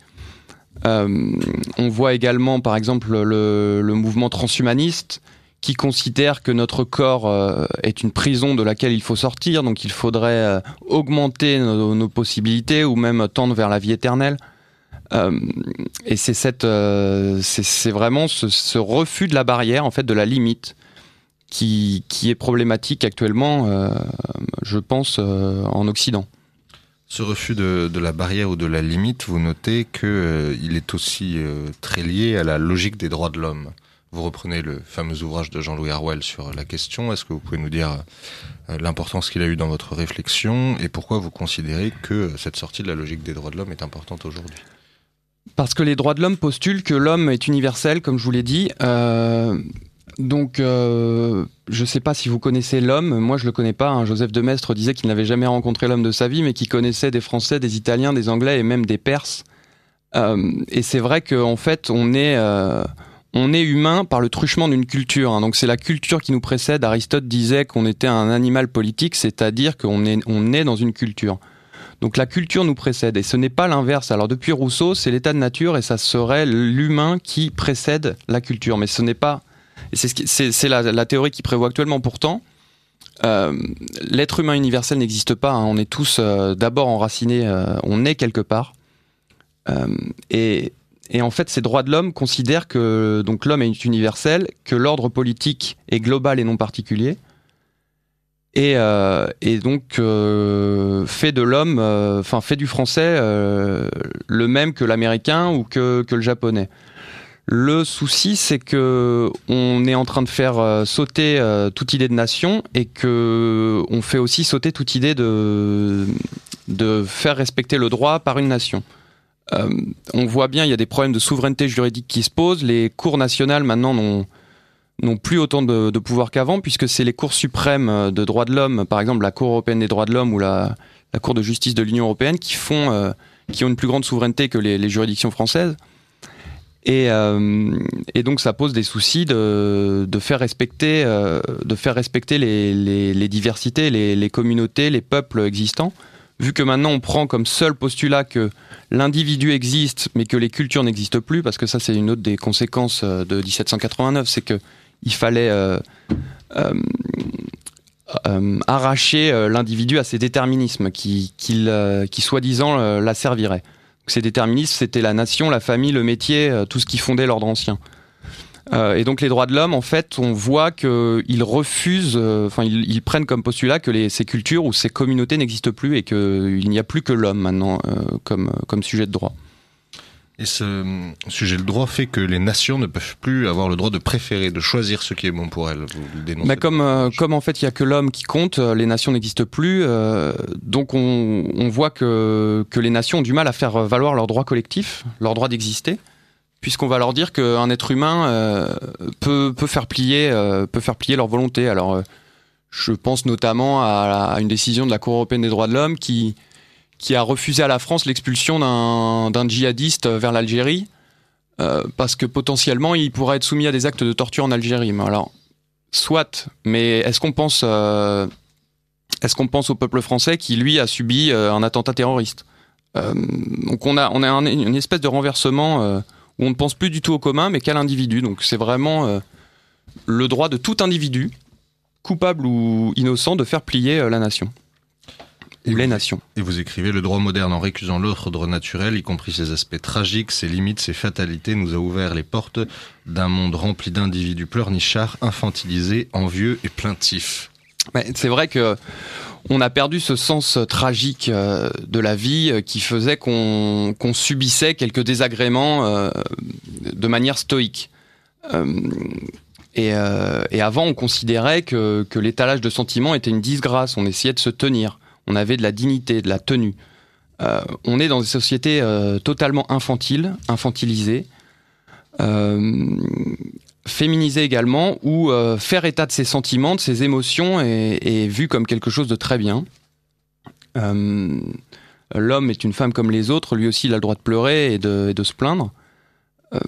Speaker 3: euh, on voit également, par exemple, le, mouvement transhumaniste qui considère que notre corps euh, est une prison de laquelle il faut sortir, donc il faudrait euh, augmenter nos, possibilités ou même tendre vers la vie éternelle. Euh, et c'est c'est vraiment ce, refus de la barrière, en fait, de la limite, qui, est problématique actuellement, je pense, en Occident.
Speaker 2: Ce refus de, la barrière ou de la limite, vous notez qu'il euh, est aussi euh, très lié à la logique des droits de l'homme. Vous reprenez le fameux ouvrage de Jean-Louis Harwell sur la question. Est-ce que vous pouvez nous dire euh, l'importance qu'il a eu dans votre réflexion et pourquoi vous considérez que cette sortie de la logique des droits de l'homme est importante aujourd'hui?
Speaker 3: Parce que les droits de l'homme postulent que l'homme est universel, comme je vous l'ai dit. Euh, donc, euh, je ne sais pas si vous connaissez l'homme. Moi, je le connais pas. Hein. Joseph de Maistre disait qu'il n'avait jamais rencontré l'homme de sa vie, mais qu'il connaissait des Français, des Italiens, des Anglais et même des Perses. Euh, et c'est vrai qu'en fait, on est, on est humain par le truchement d'une culture. Hein. Donc, c'est la culture qui nous précède. Aristote disait qu'on était un animal politique, c'est-à-dire qu'on est, on est dans une culture. Donc la culture nous précède et ce n'est pas l'inverse. Alors depuis Rousseau, c'est l'état de nature et ça serait l'humain qui précède la culture, mais ce n'est pas c'est la, théorie qui prévoit actuellement. Pourtant, euh, l'être humain universel n'existe pas. Hein. On est tous euh, d'abord enracinés, euh, on est quelque part. Et, et, en fait, ces droits de l'homme considèrent que l'homme est universel, que l'ordre politique est global et non particulier. Et, euh, et donc fait de l'homme, enfin fait du français le même que l'américain ou que, que le japonais. Le souci, c'est que on est en train de faire euh, sauter euh, toute idée de nation et que on fait aussi sauter toute idée de de faire respecter le droit par une nation. Euh, on voit bien, il y a des problèmes de souveraineté juridique qui se posent. Les cours nationales maintenant n'ont n'ont plus autant de, pouvoir qu'avant, puisque c'est les cours suprêmes de droits de l'homme, par exemple la Cour européenne des droits de l'homme ou la, Cour de justice de l'Union européenne, qui font, euh, qui ont une plus grande souveraineté que les, juridictions françaises. Et, euh, et, donc ça pose des soucis de, de faire respecter, euh, de faire respecter les, les, diversités, les, communautés, les peuples existants. Vu que maintenant on prend comme seul postulat que l'individu existe, mais que les cultures n'existent plus, parce que ça c'est une autre des conséquences euh, de 1789, c'est que il fallait euh, euh, euh arracher l'individu à ses déterminismes qui, soi-disant la serviraient. Ces déterministes, c'était la nation, la famille, le métier, tout ce qui fondait l'ordre ancien. Et donc les droits de l'homme, en fait, on voit qu'ils refusent, enfin ils, prennent comme postulat que ces cultures ou ces communautés n'existent plus et qu'il n'y a plus que l'homme maintenant comme sujet de droit.
Speaker 2: Et ce sujet de droit fait que les nations ne peuvent plus avoir le droit de préférer, de choisir ce qui est bon pour elles. Vous
Speaker 3: le dénoncez Mais comme, euh, comme en fait il n'y a que l'homme qui compte, euh, les nations n'existent plus. Euh, donc on, on, voit que, que les nations ont du mal à faire valoir leur droit collectif, leur droit d'exister, puisqu'on va leur dire qu'un être humain euh, peut, peut, faire plier, euh, peut faire plier leur volonté. Alors je pense notamment à, à, une décision de la Cour européenne des droits de l'homme qui qui a refusé à la France l'expulsion d'un djihadiste vers l'Algérie, euh, parce que potentiellement il pourrait être soumis à des actes de torture en Algérie. Alors, soit, mais est-ce qu'on pense, euh, est-ce pense au peuple français qui lui a subi euh, un attentat terroriste? Donc on a, on a un, une espèce de renversement où on ne pense plus du tout au commun, mais qu'à l'individu. Donc c'est vraiment le droit de tout individu, coupable ou innocent, de faire plier la nation ou les nations.
Speaker 2: Et vous écrivez Le droit moderne, en récusant l'autre droit naturel, y compris ses aspects tragiques, ses limites, ses fatalités, nous a ouvert les portes d'un monde rempli d'individus pleurnichards, infantilisés, envieux et plaintifs.
Speaker 3: C'est vrai que on a perdu ce sens tragique euh, de la vie euh, qui faisait qu'on qu subissait quelques désagréments euh, de manière stoïque. Et, avant, on considérait que, que l'étalage de sentiments était une disgrâce. On essayait de se tenir. On avait de la dignité, de la tenue. on est dans des sociétés totalement infantiles, infantilisées, féminisées également, où faire état de ses sentiments, de ses émotions est, vu comme quelque chose de très bien. L'homme est une femme comme les autres, lui aussi il a le droit de pleurer et de, se plaindre. Euh,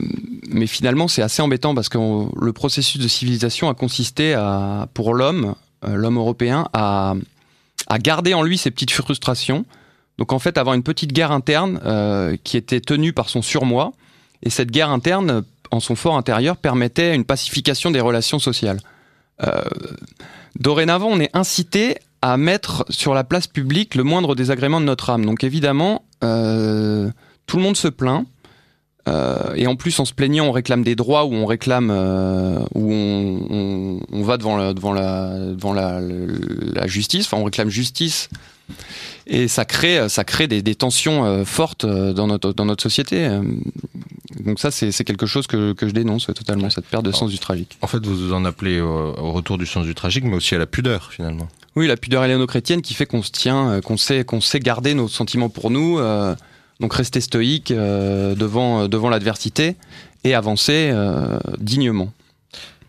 Speaker 3: mais finalement, c'est assez embêtant parce que le processus de civilisation a consisté pour l'homme, euh, l'homme européen, à, garder en lui ses petites frustrations. Donc en fait, avoir une petite guerre interne euh, qui était tenue par son surmoi. Et cette guerre interne, en son fort intérieur, permettait une pacification des relations sociales. dorénavant, on est incité à mettre sur la place publique le moindre désagrément de notre âme. Donc évidemment, euh, tout le monde se plaint. Euh, et en plus, en se plaignant, on réclame des droits ou on réclame, euh, ou on, va devant la, devant la, devant la, la, justice. Enfin, on réclame justice. Et ça crée, ça crée des, des tensions fortes dans notre, dans notre société. Donc ça, c'est quelque chose que, que, je dénonce totalement, cette perte de sens du tragique.
Speaker 2: En fait, vous en appelez au retour du sens du tragique, mais aussi à la pudeur, finalement.
Speaker 3: Oui, la pudeur héléno-chrétienne qui fait qu'on se tient, euh, qu'on sait, qu'on sait garder nos sentiments pour nous, euh, donc rester stoïque euh, devant, devant l'adversité et avancer dignement.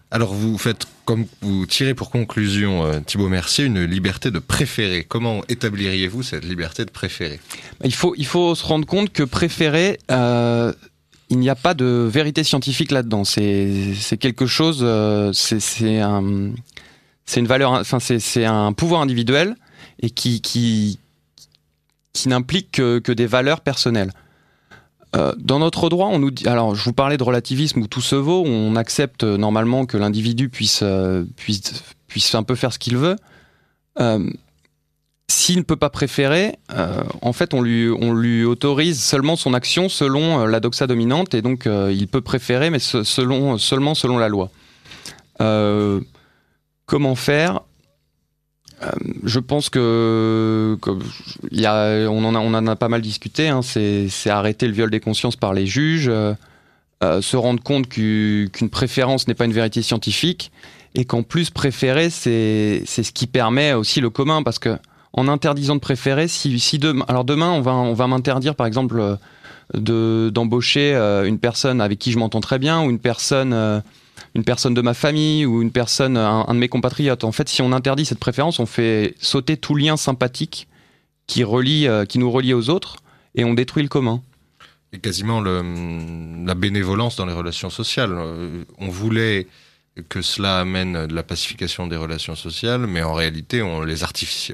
Speaker 2: Alors vous faites, comme vous tirez pour conclusion, Thibaut Mercier, une liberté de préférer. Comment établiriez-vous cette liberté de préférer?
Speaker 3: Il faut, il faut se rendre compte que préférer, il n'y a pas de vérité scientifique là-dedans. C'est quelque chose, c'est un une valeur, enfin c'est un pouvoir individuel et qui qui, qui n'implique que, des valeurs personnelles. Euh, dans notre droit, on nous dit, alors je vous parlais de relativisme où tout se vaut, on accepte normalement que l'individu puisse, euh, puisse, puisse un peu faire ce qu'il veut. Euh, S'il ne peut pas préférer, euh, en fait, on lui, on lui autorise seulement son action selon euh, la doxa dominante et donc il peut préférer, mais selon, seulement selon la loi. Euh, Comment faire? euh, je pense que, on, en a, pas mal discuté. Hein, c'est arrêter le viol des consciences par les juges, euh, euh, se rendre compte qu'une préférence n'est pas une vérité scientifique et qu'en plus préférer, c'est ce qui permet aussi le commun parce que en interdisant de préférer, si, demain, alors demain on va m'interdire par exemple d'embaucher une personne avec qui je m'entends très bien ou une personne une personne de ma famille ou une personne, un, de mes compatriotes. En fait, si on interdit cette préférence, on fait sauter tout lien sympathique qui, relie, euh, qui nous relie aux autres et on détruit le commun.
Speaker 2: Et quasiment le, la bénévolence dans les relations sociales. Euh, on voulait que cela amène de la pacification des relations sociales, mais en réalité, on les,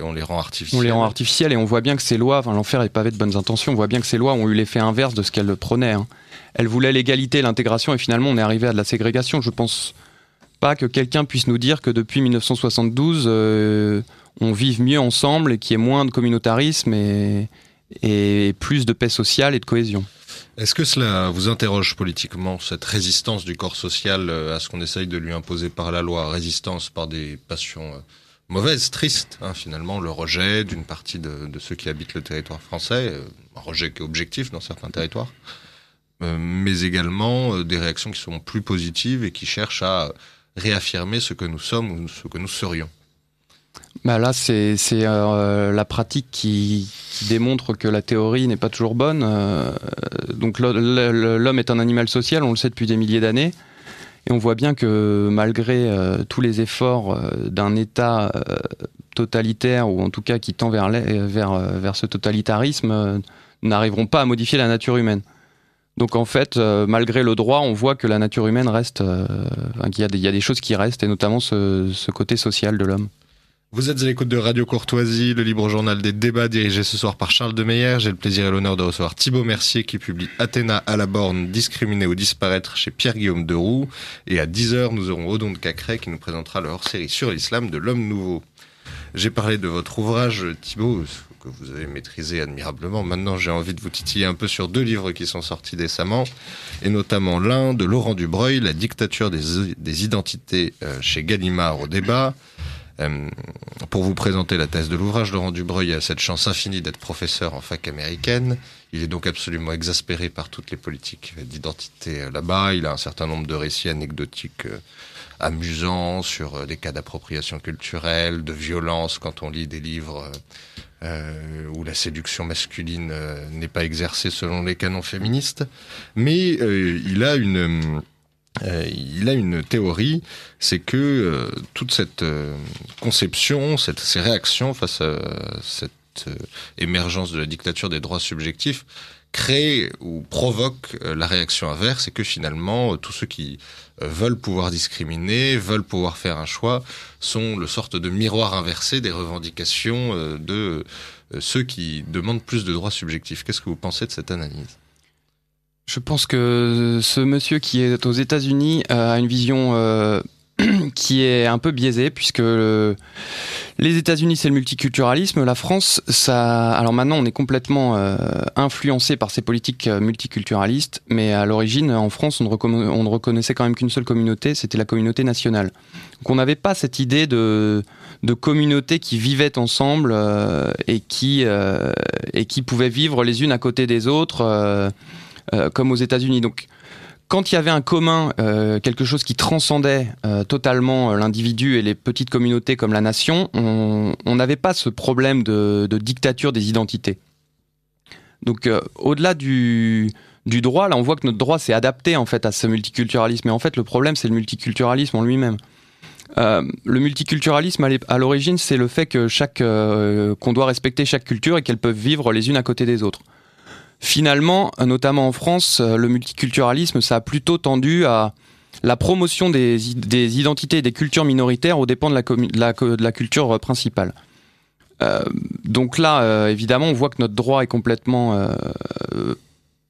Speaker 2: on les rend artificielles.
Speaker 3: On les rend artificielles et on voit bien que ces lois, enfin, l'enfer est pavé de bonnes intentions, on voit bien que ces lois ont eu l'effet inverse de ce qu'elles prônaient. Hein elle voulait l'égalité, l'intégration, et finalement on est arrivé à de la ségrégation. Je pense pas que quelqu'un puisse nous dire que depuis 1972, euh, on vive mieux ensemble et qu'il y ait moins de communautarisme et, plus de paix sociale et de cohésion.
Speaker 2: Est-ce que cela vous interroge politiquement, cette résistance du corps social euh, à ce qu'on essaye de lui imposer par la loi, résistance par des passions euh, mauvaises, tristes, hein, finalement, le rejet d'une partie de, de, ceux qui habitent le territoire français, un rejet qui est objectif dans certains territoires? Mais également euh, des réactions qui sont plus positives et qui cherchent à réaffirmer ce que nous sommes ou ce que nous serions.
Speaker 3: Bah là, c'est euh, la pratique qui, démontre que la théorie n'est pas toujours bonne. donc l'homme est un animal social, on le sait depuis des milliers d'années. Et on voit bien que malgré tous les efforts d'un État totalitaire, ou en tout cas qui tend vers, vers, vers ce totalitarisme, n'arriveront pas à modifier la nature humaine. Donc en fait, euh, malgré le droit, on voit que la nature humaine reste, euh, qu'il y, a des choses qui restent, et notamment ce, côté social de l'homme.
Speaker 2: Vous êtes à l'écoute de Radio Courtoisie, le libre journal des débats dirigé ce soir par Charles de Meyer. J'ai le plaisir et l'honneur de recevoir Thibaut Mercier qui publie Athéna à la borne, discriminé ou disparaître chez Pierre-Guillaume de Roux. Et à 10h, nous aurons Odon de Cacré qui nous présentera leur hors-série sur l'islam de l'homme nouveau. J'ai parlé de votre ouvrage, Thibaut, que vous avez maîtrisé admirablement. Maintenant, j'ai envie de vous titiller un peu sur deux livres qui sont sortis récemment, et notamment l'un de Laurent Dubreuil, La dictature des, identités euh, chez Gallimard au débat. Euh, pour vous présenter la thèse de l'ouvrage, Laurent Dubreuil a cette chance infinie d'être professeur en fac américaine. Il est donc absolument exaspéré par toutes les politiques d'identité là-bas. Il a un certain nombre de récits anecdotiques amusants sur des cas d'appropriation culturelle, de violence quand on lit des livres euh, où la séduction masculine euh, n'est pas exercée selon les canons féministes, mais euh, il a une il a une théorie, c'est que toute cette conception, cette, ces réactions face à cette émergence de la dictature des droits subjectifs crée ou provoque la réaction inverse et que finalement tous ceux qui veulent pouvoir discriminer, veulent pouvoir faire un choix, sont le sorte de miroir inversé des revendications euh, de euh, ceux qui demandent plus de droits subjectifs. Qu'est-ce que vous pensez de cette analyse?
Speaker 3: Je pense que ce monsieur qui est aux États-Unis a une vision euh, qui est un peu biaisé puisque les États-Unis c'est le multiculturalisme, la France ça alors maintenant on est complètement euh, influencé par ces politiques euh, multiculturalistes mais à l'origine en France on ne, reconnaissait quand même qu'une seule communauté, c'était la communauté nationale. Donc on n'avait pas cette idée de de communautés qui vivaient ensemble euh, et qui et qui pouvaient vivre les unes à côté des autres comme aux États-Unis. Quand il y avait un commun, euh, quelque chose qui transcendait euh, totalement euh, l'individu et les petites communautés comme la nation, on n'avait pas ce problème de, dictature des identités. Donc au-delà du, droit, là on voit que notre droit s'est adapté en fait à ce multiculturalisme. Et en fait le problème c'est le multiculturalisme en lui-même. le multiculturalisme à l'origine c'est le fait que chaque qu'on doit respecter chaque culture et qu'elles peuvent vivre les unes à côté des autres. Finalement, notamment en France, euh, le multiculturalisme, ça a plutôt tendu à la promotion des, identités et des cultures minoritaires aux dépens de la, de la, culture principale. Euh, donc là, euh, évidemment, on voit que notre droit est complètement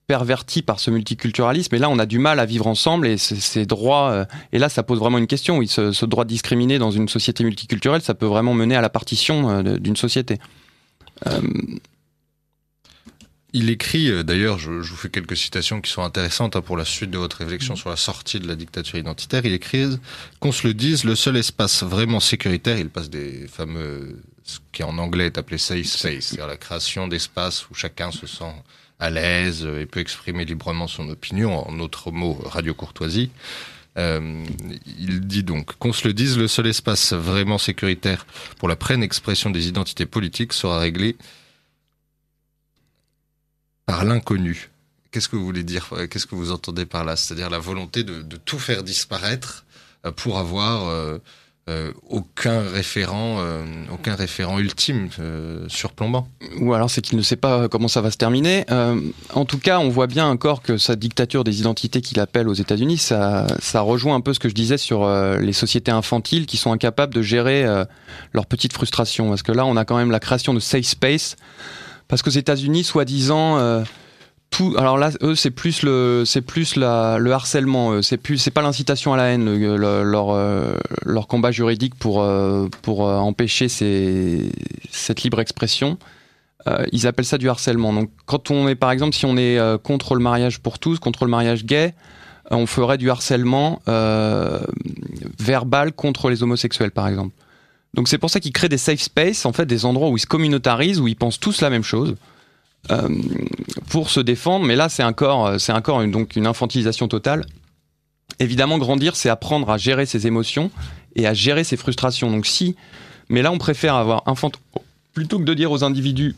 Speaker 3: perverti par ce multiculturalisme. Et là, on a du mal à vivre ensemble et ces droits. et là, ça pose vraiment une question. Oui, ce, droit de discriminer dans une société multiculturelle, ça peut vraiment mener à la partition d'une société.
Speaker 2: Il écrit, euh, d'ailleurs, je, vous fais quelques citations qui sont intéressantes hein, pour la suite de votre réflexion mm. sur la sortie de la dictature identitaire. Il écrit qu'on se le dise, le seul espace vraiment sécuritaire, il passe des fameux, ce qui en anglais est appelé safe space, c'est-à-dire la création d'espaces où chacun se sent à l'aise et peut exprimer librement son opinion, en autre mot, radio courtoisie. Euh, il dit donc qu'on se le dise, le seul espace vraiment sécuritaire pour la pleine expression des identités politiques sera réglé par l'inconnu. Qu'est-ce que vous voulez dire Qu'est-ce que vous entendez par là? C'est-à-dire la volonté de, tout faire disparaître euh, pour avoir euh, euh, aucun référent, aucun référent ultime surplombant?
Speaker 3: Ou alors c'est qu'il ne sait pas comment ça va se terminer. en tout cas, on voit bien encore que sa dictature des identités qu'il appelle aux États-Unis, ça, ça rejoint un peu ce que je disais sur les sociétés infantiles qui sont incapables de gérer leurs petites frustrations. Parce que là, on a quand même la création de safe space parce qu'aux États-Unis, soi-disant, euh, tout. Alors là, eux, c'est plus le, c'est plus le harcèlement. C'est plus, c'est pas l'incitation à la haine. leur, euh, leur combat juridique pour euh, pour empêcher cette libre expression. ils appellent ça du harcèlement. Donc, quand on est, par exemple, si on est contre le mariage pour tous, contre le mariage gay, on ferait du harcèlement verbal contre les homosexuels, par exemple. Donc c'est pour ça qu'ils créent des safe spaces, en fait des endroits où ils se communautarisent, où ils pensent tous la même chose. Euh, pour se défendre, mais là c'est encore, euh, c'est encore une, donc une infantilisation totale. Évidemment, grandir, c'est apprendre à gérer ses émotions et à gérer ses frustrations. Donc si, mais là on préfère avoir un plutôt que de dire aux individus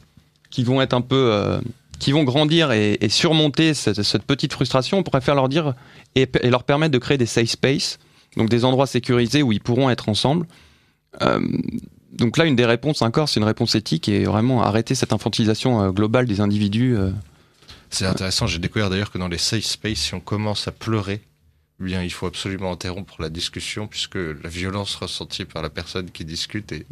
Speaker 3: qui vont être un peu, euh, qui vont grandir et, surmonter cette, petite frustration, on préfère leur dire et, leur permettre de créer des safe spaces, donc des endroits sécurisés où ils pourront être ensemble donc là, une des réponses encore, c'est une réponse éthique et vraiment arrêter cette infantilisation euh, globale des individus. Euh.
Speaker 2: C'est intéressant. J'ai découvert d'ailleurs que dans les safe space, si on commence à pleurer, eh bien, il faut absolument interrompre la discussion puisque la violence ressentie par la personne qui discute est,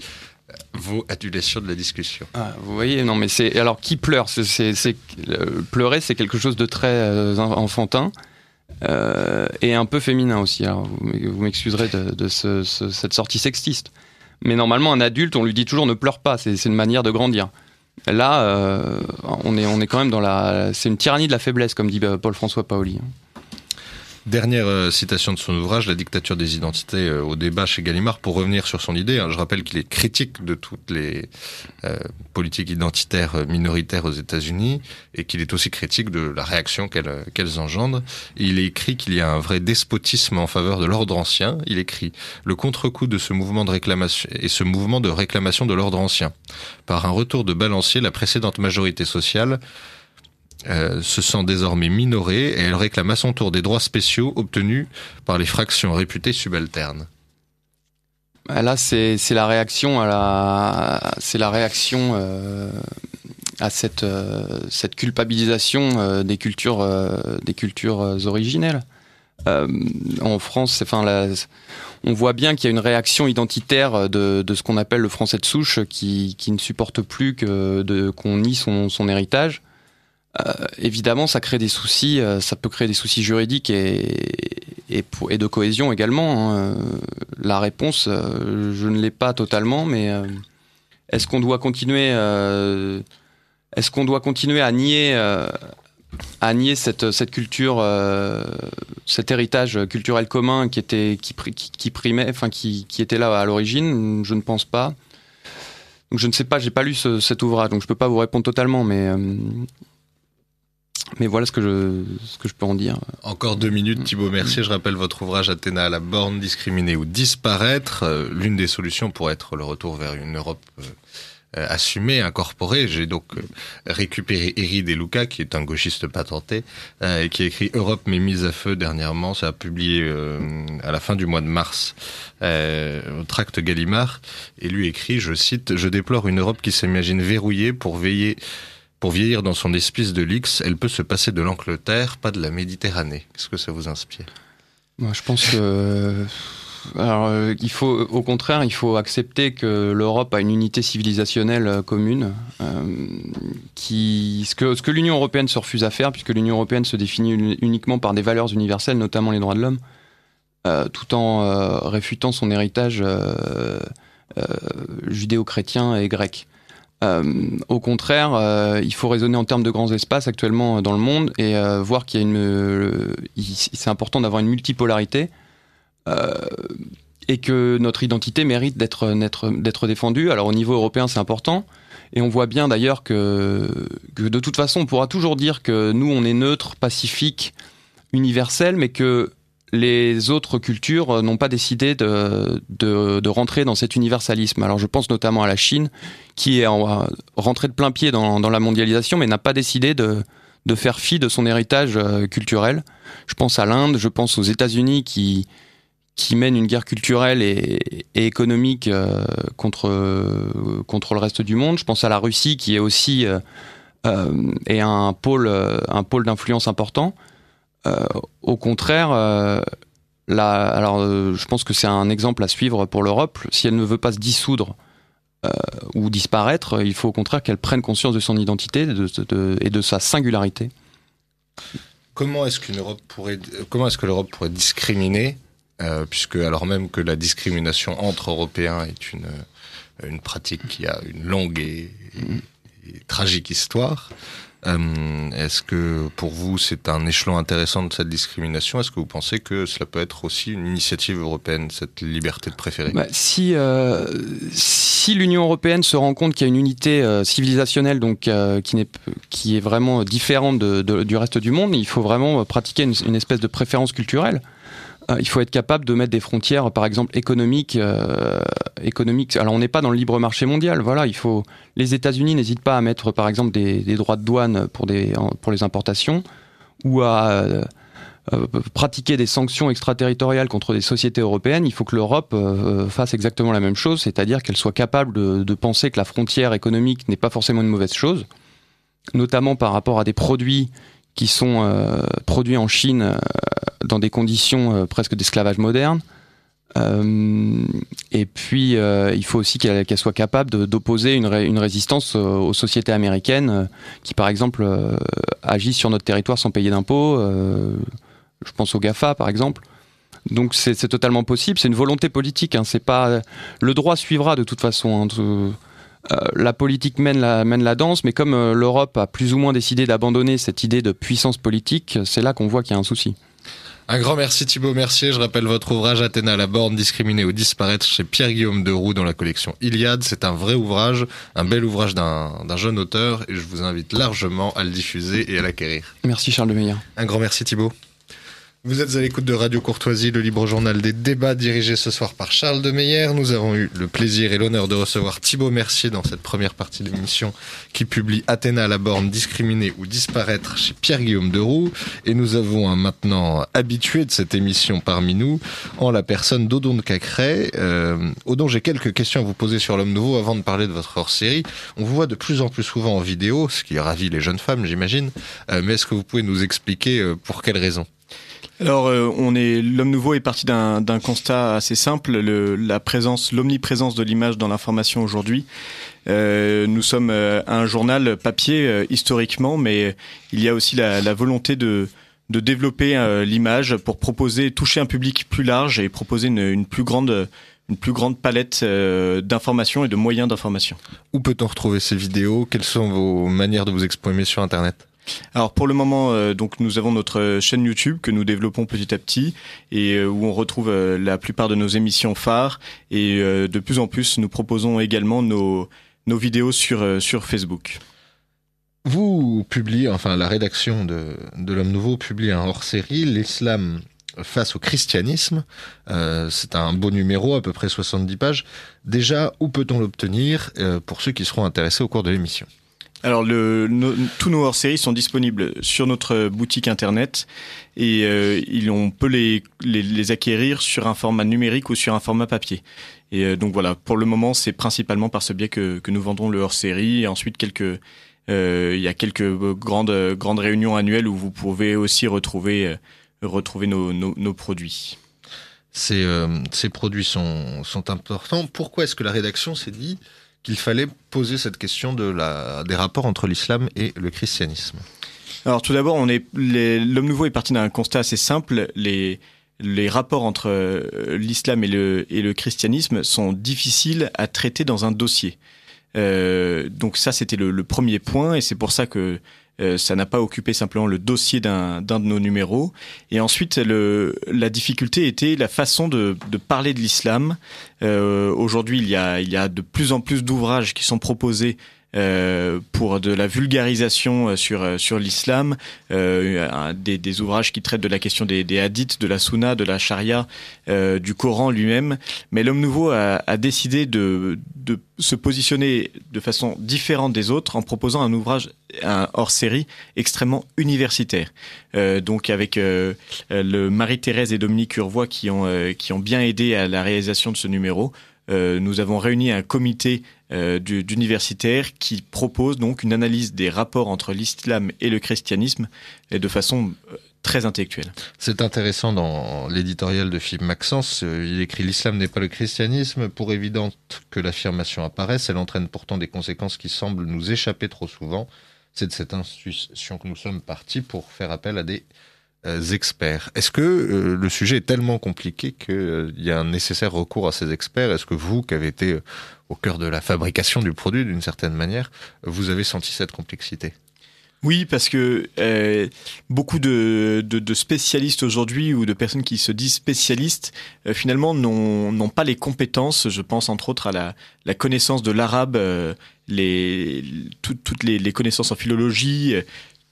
Speaker 2: vaut annulation de la discussion.
Speaker 3: Ah, vous voyez, non, mais c'est alors qui pleure? C'est, pleurer, c'est quelque chose de très enfantin. et un peu féminin aussi. vous m'excuserez de, cette sortie sextiste. Mais normalement, un adulte, on lui dit toujours ne pleure pas, c'est une manière de grandir. Là, euh, on, est, on est quand même dans la. C'est une tyrannie de la faiblesse, comme dit euh, Paul-François Paoli.
Speaker 2: Dernière euh, citation de son ouvrage, La dictature des identités euh, au débat chez Gallimard, pour revenir sur son idée. Hein, je rappelle qu'il est critique de toutes les euh, politiques identitaires minoritaires aux États-Unis et qu'il est aussi critique de la réaction qu'elles engendrent. il écrit qu'il y a un vrai despotisme en faveur de l'ordre ancien. Il écrit Le contre-coup de ce mouvement de réclamation et ce mouvement de réclamation de l'ordre ancien. Par un retour de balancier, la précédente majorité sociale euh, se sent désormais minorée et elle réclame à son tour des droits spéciaux obtenus par les fractions réputées subalternes.
Speaker 3: Bah, là, c'est la réaction à euh, euh, cette culpabilisation des cultures, des cultures originelles. en France, enfin, on voit bien qu'il y a une réaction identitaire de, ce qu'on appelle le français de souche qui, ne supporte plus qu'on nie son, son héritage euh, évidemment, ça crée des soucis, euh, ça peut créer des soucis juridiques et, et, de cohésion également. Hein. La réponse, euh, je ne l'ai pas totalement, mais est-ce qu'on doit continuer, à nier, cette, culture, cet héritage culturel commun qui était, qui, qui, primait, enfin qui, qui était là à l'origine? Je ne pense pas. Je ne sais pas, j'ai pas lu cet ouvrage, donc je peux pas vous répondre totalement, mais mais voilà ce que je, ce que je peux en dire.
Speaker 2: Encore deux minutes, Thibaut Mercier. Je rappelle votre ouvrage Athéna, la borne discriminée ou disparaître. Euh, l'une des solutions pourrait être le retour vers une Europe euh, euh, assumée, incorporée. J'ai donc récupéré Eri Deluca, qui est un gauchiste patenté, et qui a écrit Europe mais mise à feu dernièrement. Ça a publié à la fin du mois de mars au tract Gallimard. Et lui écrit, je cite, Je déplore une Europe qui s'imagine verrouillée pour veiller pour vieillir dans son espèce de luxe, elle peut se passer de l'Angleterre, pas de la Méditerranée. Qu'est-ce que ça vous inspire
Speaker 3: Je pense que... Euh, faut, au contraire, il faut accepter que l'Europe a une unité civilisationnelle euh, commune, euh, ce que l'Union européenne se refuse à faire, puisque l'Union européenne se définit uniquement par des valeurs universelles, notamment les droits de l'homme, tout en réfutant son héritage judéo-chrétien et grec. Euh, au contraire, euh, il faut raisonner en termes de grands espaces actuellement dans le monde et euh, voir qu'il y a une. c'est important d'avoir une multipolarité et que notre identité mérite d'être d'être défendue. Alors au niveau européen, c'est important. Et on voit bien d'ailleurs que, que, de toute façon, on pourra toujours dire que nous, on est neutre, pacifique, universel, mais que les autres cultures euh, n'ont pas décidé de, de, rentrer dans cet universalisme. Alors je pense notamment à la Chine, qui est en, rentrée de plein pied dans, la mondialisation, mais n'a pas décidé de, de, faire fi de son héritage euh, culturel. Je pense à l'Inde, je pense aux États-Unis qui, qui mènent une guerre culturelle et, économique euh, contre, contre le reste du monde. Je pense à la Russie, qui est aussi est un pôle, un pôle d'influence important. Euh, au contraire, euh, alors, euh, je pense que c'est un exemple à suivre pour l'Europe. Si elle ne veut pas se dissoudre ou disparaître, il faut au contraire qu'elle prenne conscience de son identité et de sa singularité.
Speaker 2: Comment est-ce que l'Europe pourrait discriminer, puisque alors même que la discrimination entre Européens est une une pratique qui a une longue et tragique histoire. Euh, est-ce que pour vous c'est un échelon intéressant de cette discrimination? Est-ce que vous pensez que cela peut être aussi une initiative européenne, cette liberté de préférer?
Speaker 3: Bah, Si, euh, si l'Union européenne se rend compte qu'il y a une unité euh, civilisationnelle donc, qui, est, vraiment différente du reste du monde, il faut vraiment pratiquer une espèce de préférence culturelle. Euh, il faut être capable de mettre des frontières, par exemple économiques. Euh, économiques. Alors on n'est pas dans le libre marché mondial. Voilà, il faut. Les États-Unis n'hésitent pas à mettre, par exemple, des, droits de douane pour les importations ou à euh, pratiquer des sanctions extraterritoriales contre des sociétés européennes, il faut que l'Europe fasse exactement la même chose, c'est-à-dire qu'elle soit capable de, penser que la frontière économique n'est pas forcément une mauvaise chose, notamment par rapport à des produits qui sont euh, produits en Chine euh, dans des conditions euh, presque d'esclavage moderne. et puis, il faut aussi qu'elle soit capable d'opposer une, résistance aux sociétés américaines qui, par exemple, agissent sur notre territoire sans payer d'impôts. je pense au GAFA, par exemple. Donc c'est totalement possible. C'est une volonté politique. Hein. Pas le droit suivra de toute façon. Hein. La politique mène la, mène la danse, mais comme euh, l'Europe a plus ou moins décidé d'abandonner cette idée de puissance politique, c'est là qu'on voit qu'il y a un souci.
Speaker 2: Un grand merci Thibaut Mercier. Je rappelle votre ouvrage Athéna la borne discriminée ou disparaître chez Pierre-Guillaume de Roux dans la collection Iliade. C'est un vrai ouvrage, un bel ouvrage d'un jeune auteur et je vous invite largement à le diffuser et à l'acquérir.
Speaker 3: Merci Charles de Meyer.
Speaker 2: Un grand merci Thibaut. Vous êtes à l'écoute de Radio Courtoisie, le libre journal des débats dirigé ce soir par Charles de Meyer. Nous avons eu le plaisir et l'honneur de recevoir Thibaut Mercier dans cette première partie de l'émission qui publie Athéna à la borne discriminée ou disparaître chez Pierre-Guillaume de Roux. Et nous avons un maintenant habitué de cette émission parmi nous en la personne d'Odon de Cacré. Euh, Odon, j'ai quelques questions à vous poser sur l'homme nouveau avant de parler de votre hors-série. On vous voit de plus en plus souvent en vidéo, ce qui ravit les jeunes femmes, j'imagine. Euh, mais est-ce que vous pouvez nous expliquer euh, pour quelles raisons?
Speaker 4: Alors, euh, on est l'homme nouveau est parti d'un constat assez simple le, la présence, l'omniprésence de l'image dans l'information aujourd'hui. Euh, nous sommes euh, un journal papier euh, historiquement, mais il y a aussi la, volonté de de développer l'image pour proposer, toucher un public plus large et proposer une, une plus grande une plus grande palette d'informations et de moyens d'information.
Speaker 2: Où peut-on retrouver ces vidéos? Quelles sont vos manières de vous exprimer sur Internet?
Speaker 4: Alors pour le moment, euh, donc nous avons notre chaîne YouTube que nous développons petit à petit et euh, où on retrouve euh, la plupart de nos émissions phares et de plus en plus nous proposons également nos vidéos sur Facebook.
Speaker 2: Vous publiez, enfin la rédaction de, l'Homme Nouveau publie un hors-série, l'islam face au christianisme. Euh, c'est un beau numéro, à peu près 70 pages. Déjà, où peut-on l'obtenir euh, pour ceux qui seront intéressés au cours de l'émission?
Speaker 4: Alors, le, tous nos hors-séries sont disponibles sur notre boutique internet et euh, on peut les, les, acquérir sur un format numérique ou sur un format papier. Et euh, donc voilà, pour le moment, c'est principalement par ce biais que, nous vendons le hors-série et ensuite quelques euh, il y a quelques grandes grandes réunions annuelles où vous pouvez aussi retrouver euh, retrouver nos, produits.
Speaker 2: Ces, euh, produits sont importants. Pourquoi est-ce que la rédaction s'est dit qu'il fallait poser cette question des rapports entre l'islam et le christianisme
Speaker 4: Alors tout d'abord, l'homme nouveau est parti d'un constat assez simple. Les rapports entre euh, l'islam et le, christianisme sont difficiles à traiter dans un dossier. Euh, donc ça, c'était le, premier point, et c'est pour ça que euh, ça n'a pas occupé simplement le dossier d'un de nos numéros. Et ensuite, la difficulté était la façon de, de parler de l'islam. Euh, Aujourd'hui, il y a, il y a de plus en plus d'ouvrages qui sont proposés pour de la vulgarisation euh, sur euh, sur l'islam, euh, des, des, ouvrages qui traitent de la question des, des hadiths, de la sunna, de la charia, euh, du Coran lui-même. Mais l'homme nouveau a, a, décidé de, de se positionner de façon différente des autres en proposant un ouvrage un hors-série extrêmement universitaire. Euh, donc avec euh, le Marie-Thérèse et Dominique Urvois qui ont qui ont bien aidé à la réalisation de ce numéro. Nous avons réuni un comité euh, d'universitaires qui propose donc une analyse des rapports entre l'islam et le christianisme et de façon euh, très intellectuelle.
Speaker 2: C'est intéressant dans l'éditorial de Philippe Maxence, euh, il écrit l'islam n'est pas le christianisme, pour évidente que l'affirmation apparaisse, elle entraîne pourtant des conséquences qui semblent nous échapper trop souvent. C'est de cette institution que nous sommes partis pour faire appel à des euh, experts. Est-ce que euh, le sujet est tellement compliqué qu'il euh, y a un nécessaire recours à ces experts? Est-ce que vous, qui avez été au cœur de la fabrication du produit d'une certaine manière, vous avez senti cette complexité?
Speaker 4: Oui, parce que euh, beaucoup de, spécialistes aujourd'hui ou de personnes qui se disent spécialistes, euh, finalement, n'ont pas les compétences. Je pense entre autres à la, connaissance de l'arabe, euh, toutes les, connaissances en philologie,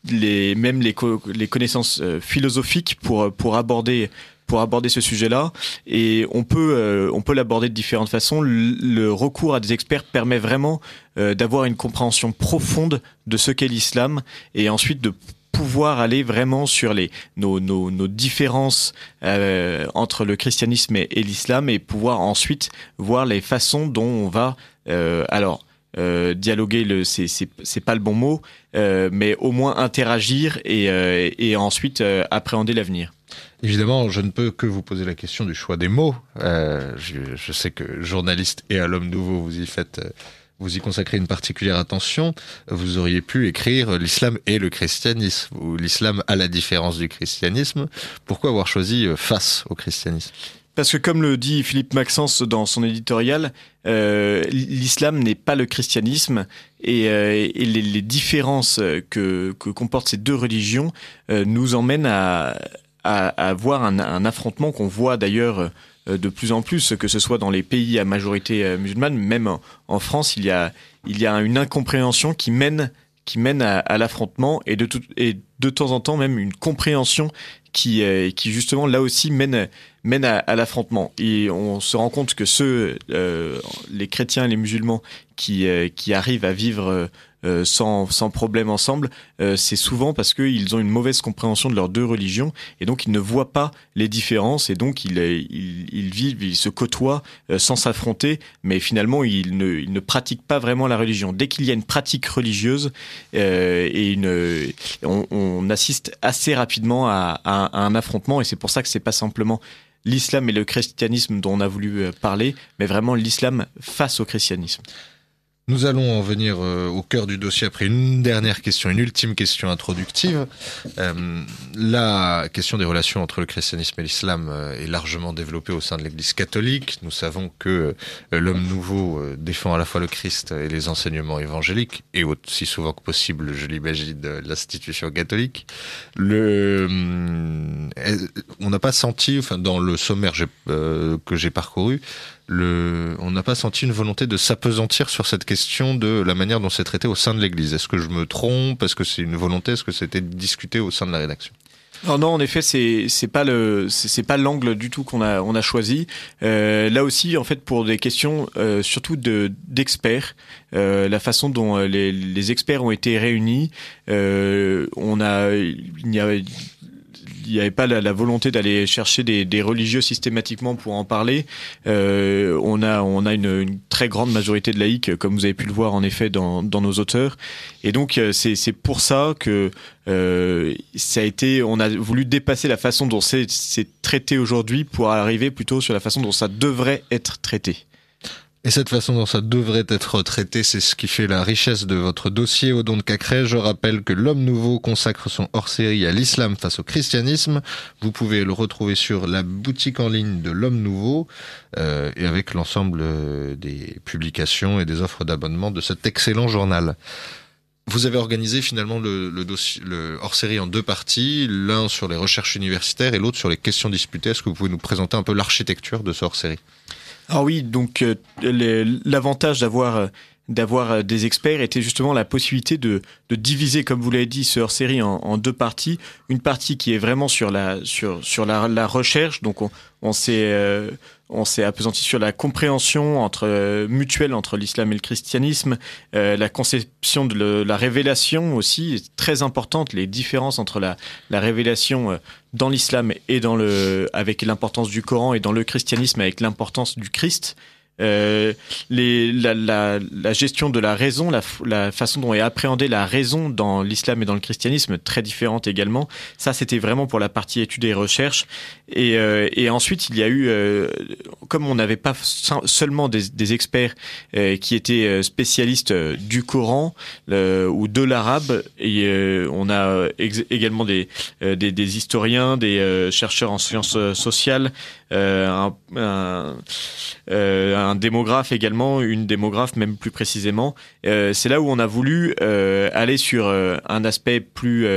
Speaker 4: les, même les, les connaissances euh, philosophiques pour, pour aborder pour aborder ce sujet-là et on peut euh, on peut l'aborder de différentes façons. Le, le, recours à des experts permet vraiment euh, d'avoir une compréhension profonde de ce qu'est l'islam et ensuite de pouvoir aller vraiment sur les nos, nos, nos différences euh, entre le christianisme et, et l'islam et pouvoir ensuite voir les façons dont on va euh, alors euh, dialoguer, le, c'est, pas le bon mot, euh, mais au moins interagir et, euh, ensuite appréhender l'avenir.
Speaker 2: Évidemment, je ne peux que vous poser la question du choix des mots. Je, je, sais que journaliste et à l'homme nouveau, vous y faites, vous y consacrez une particulière attention. Vous auriez pu écrire l'islam et le christianisme, ou l'islam à la différence du christianisme. Pourquoi avoir choisi face au christianisme?
Speaker 4: Parce que comme le dit Philippe Maxence dans son éditorial, euh, l'islam n'est pas le christianisme et, euh, les, différences que, comportent ces deux religions euh, nous emmènent à, voir un, affrontement qu'on voit d'ailleurs de plus en plus, que ce soit dans les pays à majorité musulmane, même en, France, il y a, une incompréhension qui mène à, l'affrontement et de temps en temps même une compréhension qui, euh, justement là aussi mène, à, l'affrontement. Et on se rend compte que ceux, euh, les chrétiens les musulmans qui, euh, qui arrivent à vivre euh, sans, sans problème ensemble, euh, c'est souvent parce qu'ils ont une mauvaise compréhension de leurs deux religions et donc ils ne voient pas les différences et donc ils, ils, ils vivent, ils se côtoient sans s'affronter, mais finalement ils ne, ils ne pratiquent pas vraiment la religion. Dès qu'il y a une pratique religieuse et une, on, on, assiste assez rapidement à, à, un affrontement et c'est pour ça que c'est pas simplement l'islam et le christianisme dont on a voulu parler, mais vraiment l'islam face au christianisme.
Speaker 2: Nous allons en venir euh, au cœur du dossier après une dernière question, une ultime question introductive. Euh, la question des relations entre le christianisme et l'islam euh, est largement développée au sein de l'Église catholique. Nous savons que l'homme nouveau défend à la fois le Christ et les enseignements évangéliques, et aussi souvent que possible, je l'imagine, l'institution catholique. On n'a pas senti, enfin dans le sommaire que j'ai parcouru, on n'a pas senti une volonté de s'apesantir sur cette question de la manière dont c'est traité au sein de l'Église. Est-ce que je me trompe? Est-ce que c'est une volonté? Est-ce que c'était discuté au sein de la rédaction?
Speaker 4: Non, non, en effet, c'est c'est pas le c'est pas l'angle du tout qu'on a on a choisi. Euh, là aussi, en fait, pour des questions euh, surtout de d'experts, euh, la façon dont les, experts ont été réunis, on a il y a il n'y avait pas la, volonté d'aller chercher des, religieux systématiquement pour en parler. Euh, on a, on a une, très grande majorité de laïcs, comme vous avez pu le voir en effet dans, nos auteurs. Et donc euh, c'est pour ça que euh, ça a été, on a voulu dépasser la façon dont c'est traité aujourd'hui pour arriver plutôt sur la façon dont ça devrait être traité.
Speaker 2: Et cette façon dont ça devrait être traité, c'est ce qui fait la richesse de votre dossier au don de Cacré. Je rappelle que l'homme nouveau consacre son hors-série à l'islam face au christianisme. Vous pouvez le retrouver sur la boutique en ligne de l'homme nouveau euh, et avec l'ensemble euh, des publications et des offres d'abonnement de cet excellent journal. Vous avez organisé finalement le, le, hors-série en deux parties, l'un sur les recherches universitaires et l'autre sur les questions disputées. Est-ce que vous pouvez nous présenter un peu l'architecture de ce hors-série?
Speaker 4: Ah oui, donc euh, l'avantage d'avoir euh, d'avoir euh, des experts était justement la possibilité de, de diviser, comme vous l'avez dit, ce hors-série en, deux parties. Une partie qui est vraiment sur la sur sur la, recherche, donc on, on s'est on s'est appesanti sur la compréhension entre euh, mutuelle entre l'islam et le christianisme, euh, la conception de la révélation aussi très importante, les différences entre la, la révélation dans l'islam et dans le avec l'importance du Coran et dans le christianisme avec l'importance du Christ. Euh, les, la, la, la, gestion de la raison, la, la, façon dont est appréhendée la raison dans l'islam et dans le christianisme, très différente également. Ça, c'était vraiment pour la partie études et recherches. Et, euh, et ensuite, il y a eu, euh, comme on n'avait pas seulement des, des experts euh, qui étaient spécialistes du Coran ou de l'arabe, et on a également des, des, des, historiens, des chercheurs en sciences sociales, un, un, un un démographe également, une démographe même plus précisément. Euh, c'est là où on a voulu euh, aller sur euh, un aspect plus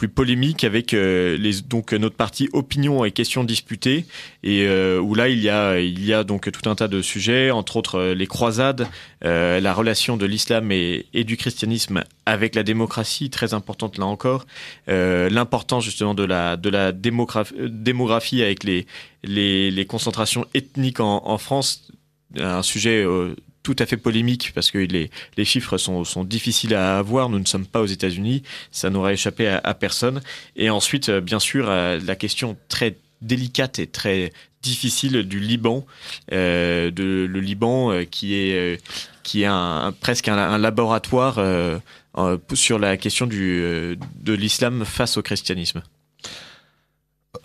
Speaker 4: plus polémique avec les donc notre partie opinion et questions disputées. Et où là il y a il y a donc tout un tas de sujets entre autres les croisades la relation de l'islam et, et, du christianisme avec la démocratie très importante là encore l'importance justement de la de la démographie avec les les, les concentrations ethniques en, en France. Un sujet euh, tout à fait polémique parce que les, les chiffres sont, sont, difficiles à avoir. Nous ne sommes pas aux États-Unis, ça n'aurait échappé à, personne. Et ensuite, euh, bien sûr, euh, la question très délicate et très difficile du Liban, euh, de, le Liban qui est qui est un, presque un, laboratoire sur la question du, de l'islam face au christianisme.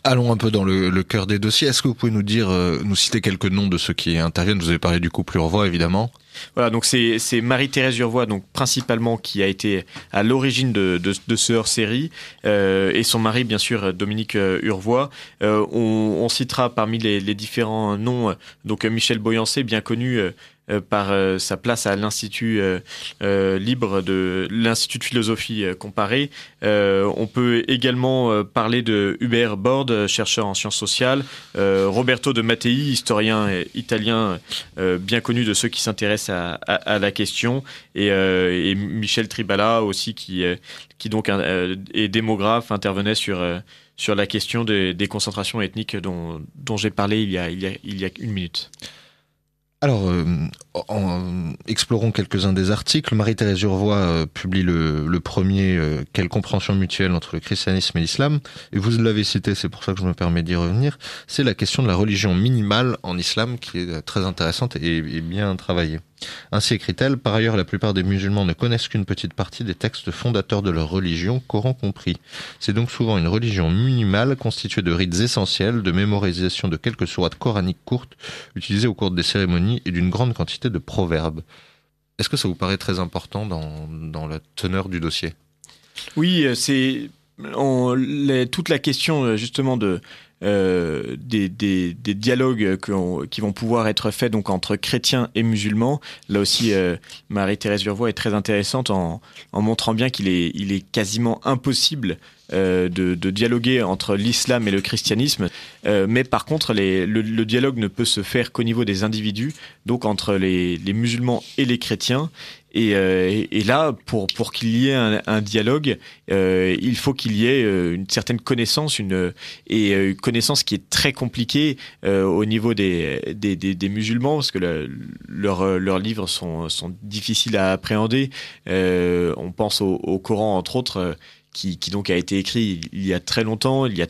Speaker 2: Allons un peu dans le, le cœur des dossiers. Est-ce que vous pouvez nous dire, euh, nous citer quelques noms de ceux qui interviennent? Vous avez parlé du couple Urvois, évidemment.
Speaker 4: Voilà, donc c'est Marie-Thérèse Urvois, donc principalement qui a été à l'origine de, de, de, ce hors-série, euh, et son mari, bien sûr, Dominique euh, Urvois. Euh, on, on, citera parmi les, les, différents noms, donc Michel Boyancé, bien connu par sa place à l'Institut libre de l'Institut de philosophie comparée. on peut également parler de Hubert Bord, chercheur en sciences sociales, Roberto de Mattei, historien italien bien connu de ceux qui s'intéressent à, la question, et, Michel Tribala aussi qui, donc est démographe, intervenait sur sur la question des, concentrations ethniques dont, dont j'ai parlé il, y a, il y a une minute.
Speaker 2: Alors, euh, en, explorons quelques-uns des articles. Marie-Thérèse Urvoy euh, publie le, premier euh, Quelle compréhension mutuelle entre le christianisme et l'islam Et vous l'avez cité, c'est pour ça que je me permets d'y revenir. C'est la question de la religion minimale en islam qui est très intéressante et bien travaillée. Ainsi écrit-elle, par ailleurs la plupart des musulmans ne connaissent qu'une petite partie des textes fondateurs de leur religion, Coran compris. C'est donc souvent une religion minimale constituée de rites essentiels, de mémorisation de quelques sourates coraniques courtes utilisées au cours des cérémonies et d'une grande quantité de proverbes. Est-ce que ça vous paraît très important dans, dans la teneur du dossier?
Speaker 4: Oui, euh, c'est toute la question euh, justement de euh, des, dialogues qui vont pouvoir être faits donc entre chrétiens et musulmans. Là aussi, euh, Marie-Thérèse Urvoy est très intéressante en, montrant bien qu'il est, quasiment impossible euh, de, dialoguer entre l'islam et le christianisme, mais par contre, le, dialogue ne peut se faire qu'au niveau des individus, donc entre les musulmans et les chrétiens. Et, euh, et, là, pour, pour qu'il y ait un, dialogue, euh, il faut qu'il y ait euh, une certaine connaissance, une, et une connaissance qui est très compliquée au niveau des, des, des, musulmans, parce que le, leurs, leurs livres sont, sont difficiles à appréhender. on pense au, au, Coran, entre autres, qui, qui donc a été écrit il y a très longtemps, il y a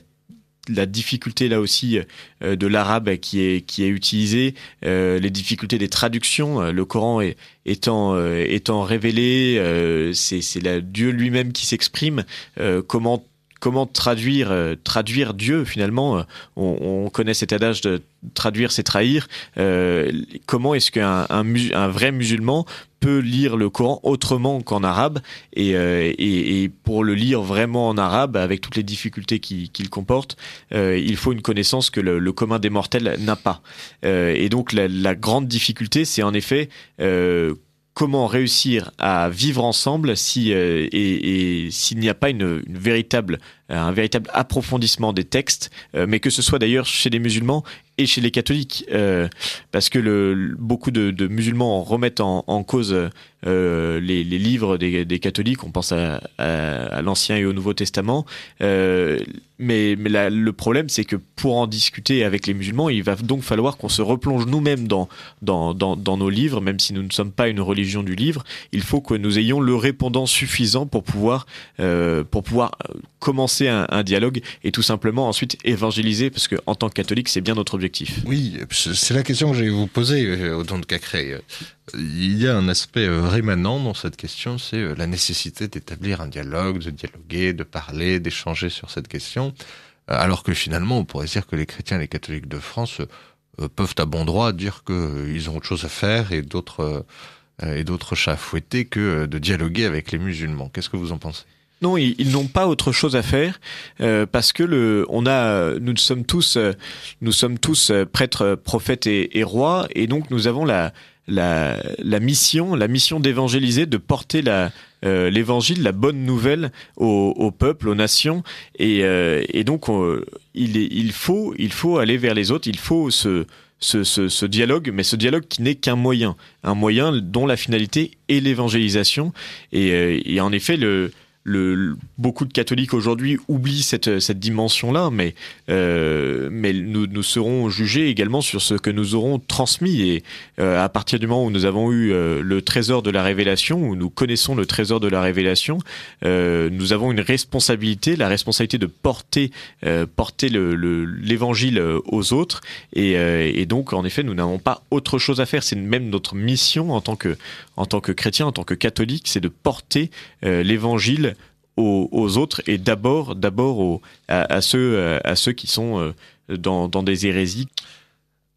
Speaker 4: la difficulté là aussi euh, de l'arabe qui est qui est utilisé, euh, les difficultés des traductions. Euh, le Coran est, étant étant révélé, c'est c'est Dieu lui-même qui s'exprime. comment comment traduire traduire Dieu finalement on, on, connaît cet adage de traduire c'est trahir comment est-ce qu'un un, vrai musulman peut lire le Coran autrement qu'en arabe et, euh, pour le lire vraiment en arabe avec toutes les difficultés qu'il comporte, euh, il faut une connaissance que le, commun des mortels n'a pas. Euh, et donc la, grande difficulté, c'est en effet euh, comment réussir à vivre ensemble si euh, et, et s'il n'y a pas une, une, véritable un véritable approfondissement des textes, euh, mais que ce soit d'ailleurs chez les musulmans et chez les catholiques, euh, parce que beaucoup de, musulmans remettent en, cause euh, les, livres des, catholiques. On pense à, l'Ancien et au Nouveau Testament, mais, le problème, c'est que pour en discuter avec les musulmans, il va donc falloir qu'on se replonge nous-mêmes dans, dans, nos livres, même si nous ne sommes pas une religion du livre. Il faut que nous ayons le répondant suffisant pour pouvoir, pour pouvoir commencer un, un, dialogue et tout simplement ensuite évangéliser, parce que en tant que catholique, c'est bien notre objectif.
Speaker 2: Oui, c'est la question que je vais vous poser au don de Cacré. Il y a un aspect rémanent dans cette question, c'est la nécessité d'établir un dialogue, de dialoguer, de parler, d'échanger sur cette question, alors que finalement, on pourrait dire que les chrétiens et les catholiques de France peuvent à bon droit dire qu'ils ont autre chose à faire et d'autres et d'autres chats à fouetter que de dialoguer avec les musulmans. Qu'est-ce que vous en pensez?
Speaker 4: Non, ils, n'ont pas autre chose à faire euh, parce que le, on a, nous sommes tous, euh, nous sommes tous prêtres, prophètes et, rois, et donc nous avons la, la, la mission, la mission d'évangéliser, de porter la, euh, l'évangile, la bonne nouvelle au, peuple, aux nations, et, euh, et donc on, il, il faut, il faut aller vers les autres, il faut ce, ce, ce, dialogue, mais ce dialogue qui n'est qu'un moyen, un moyen dont la finalité est l'évangélisation. Et, euh, et, en effet, le, le, beaucoup de catholiques aujourd'hui oublient cette, cette dimension-là, mais, euh, mais nous, nous serons jugés également sur ce que nous aurons transmis. Et euh, à partir du moment où nous avons eu euh, le trésor de la révélation, où nous connaissons le trésor de la révélation, euh, nous avons une responsabilité, la responsabilité de porter, euh, porter l'évangile le, aux autres. Et, euh, et, donc, en effet, nous n'avons pas autre chose à faire. C'est même notre mission en tant que, en tant que chrétien, en tant que catholique, c'est de porter l'évangile aux, aux, autres et d'abord d'abord à, à, ceux à ceux qui sont euh, dans, dans des hérésies.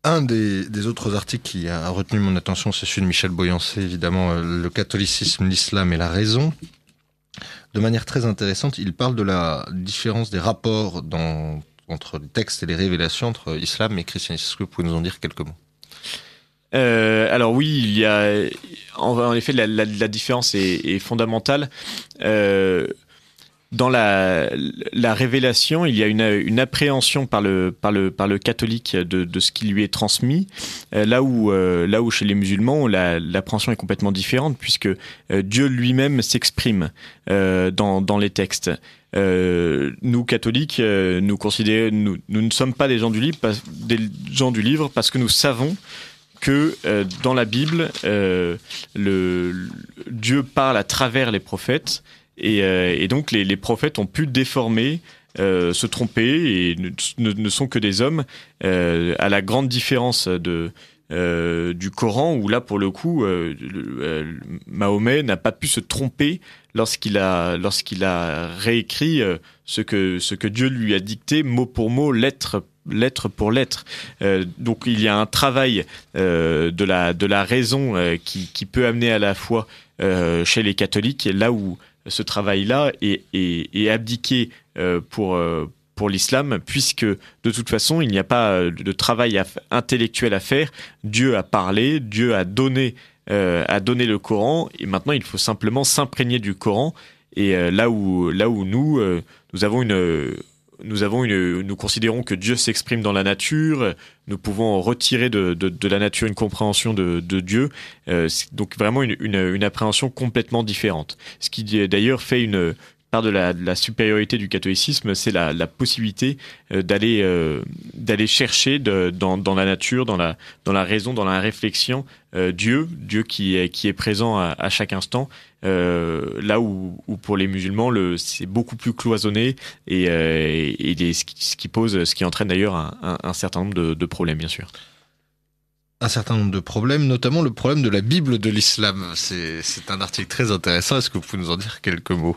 Speaker 2: Un des, des, autres articles qui a retenu mon attention, c'est celui de Michel Boyancé, évidemment, euh, le catholicisme, l'islam et la raison. De manière très intéressante, il parle de la différence des rapports dans, entre les textes et les révélations entre islam et christianisme. Est-ce que vous pouvez nous en dire quelques mots?
Speaker 4: Alors oui, il y a en, effet la, la, différence est, est fondamentale. Euh, dans la, la, révélation, il y a une, appréhension par le, catholique de, ce qui lui est transmis, euh, là, où, euh, là où chez les musulmans, l'appréhension est complètement différente, puisque euh, Dieu lui-même s'exprime dans, les textes. nous, catholiques, nous, ne sommes pas des gens, du livre, parce que nous savons que dans la Bible, le, Dieu parle à travers les prophètes euh, et, donc les, prophètes ont pu déformer, euh, se tromper et ne, sont que des hommes, euh, à la grande différence de, du Coran où là pour le coup Mahomet n'a pas pu se tromper lorsqu'il a lorsqu'il a réécrit ce que ce que Dieu lui a dicté mot pour mot lettre lettre pour lettre. donc il y a un travail de la de la raison qui, qui peut amener à la foi chez les catholiques là où ce travail-là est, abdiqué euh, pour, euh, pour l'islam, puisque de toute façon, il n'y a pas euh, de travail intellectuel à faire. Dieu a parlé, Dieu a donné, a donné le Coran, et maintenant il faut simplement s'imprégner du Coran. Et là où, là où nous, nous avons une nous avons une, nous considérons que Dieu s'exprime dans la nature. Nous pouvons retirer de, de, de la nature une compréhension de, de Dieu. Euh, donc vraiment une, une, une, appréhension complètement différente. Ce qui d'ailleurs fait une, part de la, supériorité du catholicisme, c'est la, possibilité euh, d'aller euh, d'aller chercher dans, dans, la nature, dans la dans la raison, dans la réflexion, euh, Dieu, Dieu qui est qui est présent à, chaque instant. là où, où, pour les musulmans, c'est beaucoup plus cloisonné et, et, ce, qui, pose, ce qui entraîne d'ailleurs un, certain nombre de, de problèmes, bien sûr
Speaker 2: un certain nombre de problèmes, notamment le problème de la Bible de l'islam. C'est un article très intéressant. Est-ce que vous pouvez nous en dire quelques mots?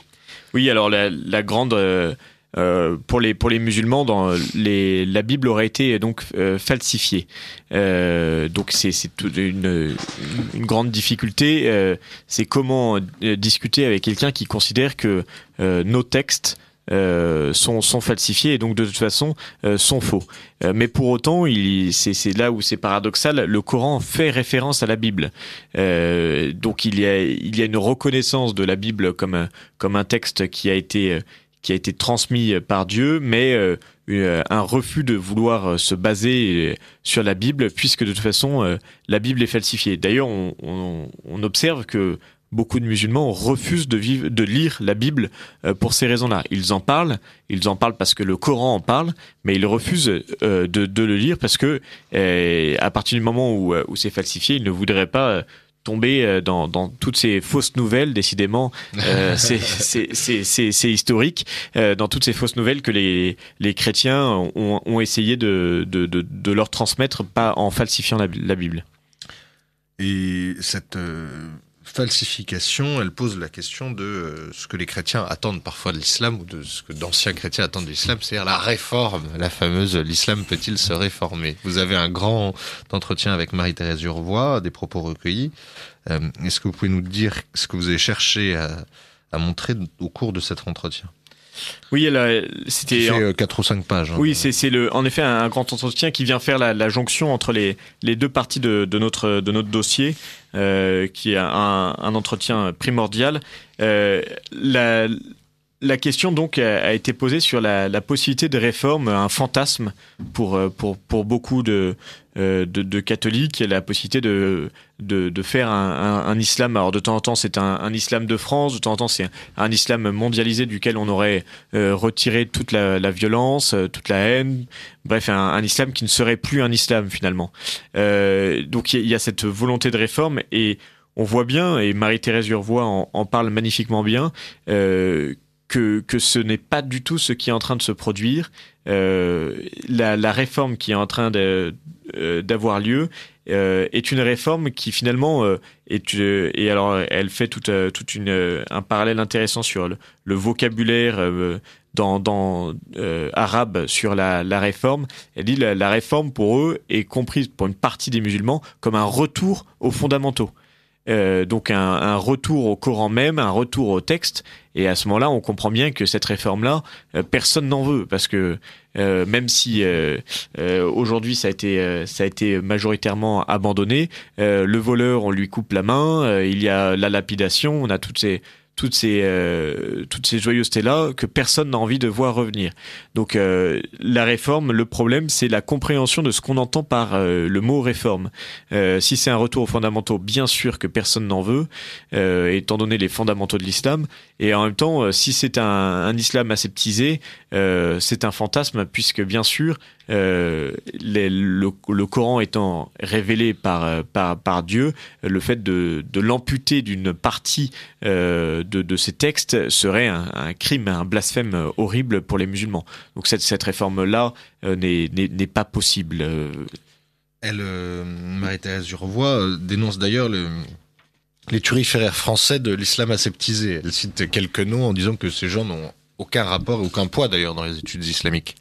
Speaker 4: Oui, alors la, la grande euh, euh, pour les pour les musulmans, dans les, la Bible aurait été donc euh, falsifiée. Euh, donc c'est c'est une, une grande difficulté. Euh, c'est comment discuter avec quelqu'un qui considère que nos textes euh, sont, falsifiés et donc de toute façon euh, sont faux. Euh, mais pour autant, c'est là où c'est paradoxal, le Coran fait référence à la Bible. donc il y, a, une reconnaissance de la Bible comme un, texte qui a été transmis par Dieu, mais un refus de vouloir se baser sur la Bible, puisque de toute façon, la Bible est falsifiée. D'ailleurs, on, observe que beaucoup de musulmans refusent de, vivre, de lire la Bible euh, pour ces raisons-là. Ils en parlent, ils en parlent parce que le Coran en parle, mais ils refusent euh, de, de, le lire parce que euh, à partir du moment où, où c'est falsifié, ils ne voudraient pas tomber dans, dans, toutes ces fausses nouvelles, décidément, euh, c'est historique, dans toutes ces fausses nouvelles que les, les chrétiens ont, ont essayé de, de, de, de, leur transmettre, pas en falsifiant la, la Bible.
Speaker 2: Et cette falsification, elle pose la question de euh, ce que les chrétiens attendent parfois de l'islam ou de ce que d'anciens chrétiens attendent de l'islam, c'est-à-dire la réforme, la fameuse l'islam peut-il se réformer? Vous avez un grand entretien avec Marie-Thérèse Urvois, des propos recueillis. Euh, est-ce que vous pouvez nous dire ce que vous avez cherché à montrer au cours de cet entretien?
Speaker 4: Oui, c'était
Speaker 2: fait 4 ou 5 pages. Hein.
Speaker 4: Oui, c'est le en effet un grand entretien qui vient faire la, la jonction entre les, les deux parties de, de notre de notre dossier, euh, qui est un, un entretien primordial. Euh, la, la question donc a, été posée sur la, la, possibilité de réforme, un fantasme pour pour pour beaucoup de euh, de, de, catholiques, la possibilité de, de, faire un, islam. Alors de temps en temps c'est un, islam de France, de temps en temps c'est un, islam mondialisé duquel on aurait euh, retiré toute la, violence, euh, toute la haine, bref un, islam qui ne serait plus un islam finalement. Euh, donc il y, a cette volonté de réforme et on voit bien, et Marie-Thérèse Urvois en, parle magnifiquement bien, euh, que, que ce n'est pas du tout ce qui est en train de se produire. Euh, la, la, réforme qui est en train de, euh, d'avoir lieu euh, est une réforme qui finalement euh, est et alors elle fait toute toute une un parallèle intéressant sur le, vocabulaire dans, dans arabe sur la, la réforme. Elle dit la réforme pour eux est comprise pour une partie des musulmans comme un retour aux fondamentaux. Euh, donc un, retour au Coran même, un retour au texte. Et à ce moment-là, on comprend bien que cette réforme-là, euh, personne n'en veut, parce que euh, même si aujourd'hui ça a été ça a été majoritairement abandonné, le voleur on lui coupe la main, il y a la lapidation, on a toutes ces toutes ces euh, toutes ces joyeusetés là que personne n'a envie de voir revenir. Donc euh, la réforme, le problème, c'est la compréhension de ce qu'on entend par euh, le mot réforme. si c'est un retour aux fondamentaux, bien sûr que personne n'en veut, étant donné les fondamentaux de l'islam. Et en même temps, si c'est un, islam aseptisé, c'est un fantasme puisque bien sûr euh, le, Coran étant révélé par, par, Dieu, le fait de, de l'amputer d'une partie euh, de, de, ces textes serait un, crime, un blasphème horrible pour les musulmans. Donc cette, cette réforme-là euh, n'est pas possible.
Speaker 2: Elle, Marie-Thérèse Durevois, dénonce d'ailleurs le, les turiféraires français de l'islam aseptisé. Elle cite quelques noms en disant que ces gens n'ont aucun rapport, aucun poids d'ailleurs dans les études islamiques.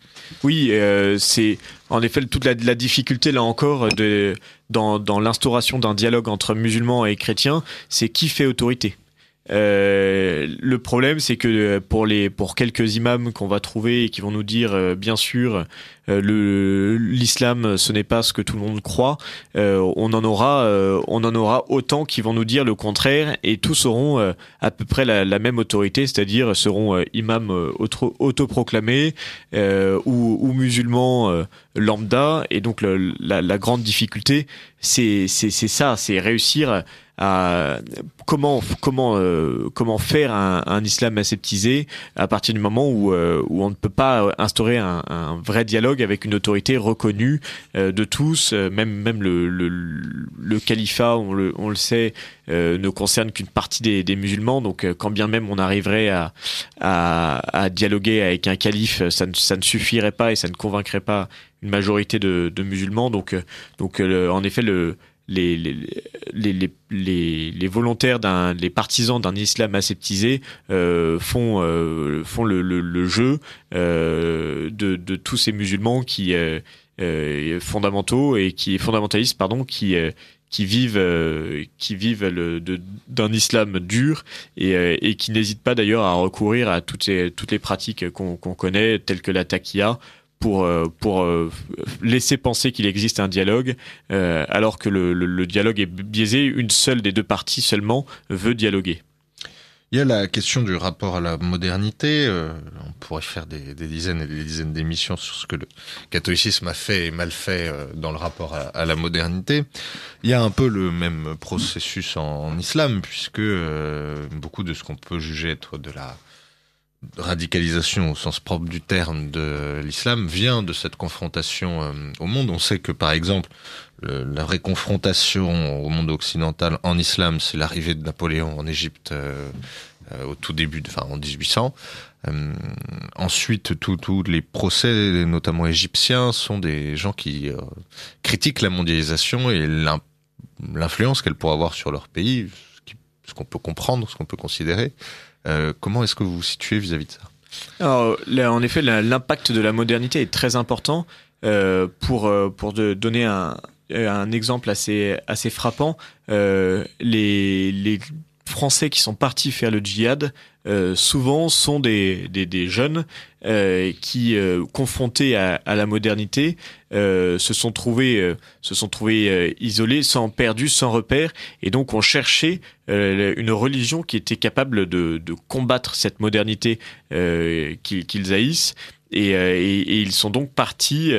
Speaker 4: Oui, euh, c'est en effet toute la, difficulté là encore dans l'instauration d'un dialogue entre musulmans et chrétiens, c'est qui fait autorité. Euh, le problème, c'est que pour les pour quelques imams qu'on va trouver et qui vont nous dire, euh, bien sûr, euh, le l'islam, ce n'est pas ce que tout le monde croit. on en aura, on en aura autant qui vont nous dire le contraire, et tous auront à peu près la, même autorité, c'est-à-dire seront imams autoproclamés ou, ou musulmans lambda. Et donc la, la grande difficulté, c'est c'est ça, c'est réussir comment comment euh, comment faire un, un, islam aseptisé à partir du moment où euh, où on ne peut pas instaurer un, un vrai dialogue avec une autorité reconnue euh, de tous, même même le, le, le califat, on le, on le sait, ne concerne qu'une partie des, des, musulmans. Donc quand bien même on arriverait à, à, à dialoguer avec un calife, ça ne, ça ne suffirait pas et ça ne convaincrait pas une majorité de, de musulmans. Donc donc en effet le les, les, les, les, volontaires, d'un, les partisans d'un islam aseptisé euh, font, euh, font le, le, jeu euh, de, de, tous ces musulmans qui fondamentaux et qui fondamentalistes pardon qui qui vivent qui vivent le, d'un islam dur et, et qui n'hésitent pas d'ailleurs à recourir à toutes ces toutes les pratiques qu'on, qu'on connaît telles que la taqiya pour euh, pour euh, laisser penser qu'il existe un dialogue, euh, alors que le, le, dialogue est biaisé. Une seule des deux parties seulement veut dialoguer.
Speaker 2: Il y a la question du rapport à la modernité. on pourrait faire des, des, dizaines et des dizaines d'émissions sur ce que le catholicisme a fait et mal fait dans le rapport à, la modernité. Il y a un peu le même processus en islam, puisque beaucoup de ce qu'on peut juger être de la radicalisation au sens propre du terme de l'islam vient de cette confrontation euh, au monde. On sait que par exemple la vraie confrontation au monde occidental en islam, c'est l'arrivée de Napoléon en Égypte euh, euh, au tout début, enfin en 1800. ensuite, tous les procès, notamment égyptiens, sont des gens qui critiquent la mondialisation et l'influence qu'elle pourrait avoir sur leur pays, ce qu'on peut comprendre, ce qu'on peut considérer. Euh, comment est-ce que vous vous situez vis-à-vis de ça?
Speaker 4: En effet, l'impact de la modernité est très important. Euh, pour euh, pour de, donner un, un exemple assez assez frappant, les les Français qui sont partis faire le djihad, euh, souvent sont des, des, jeunes euh, qui, euh, confrontés à, la modernité, se sont trouvés, se sont trouvés isolés, sans perdus, sans repères, et donc ont cherché une religion qui était capable de, de combattre cette modernité qu'ils haïssent, et, ils sont donc partis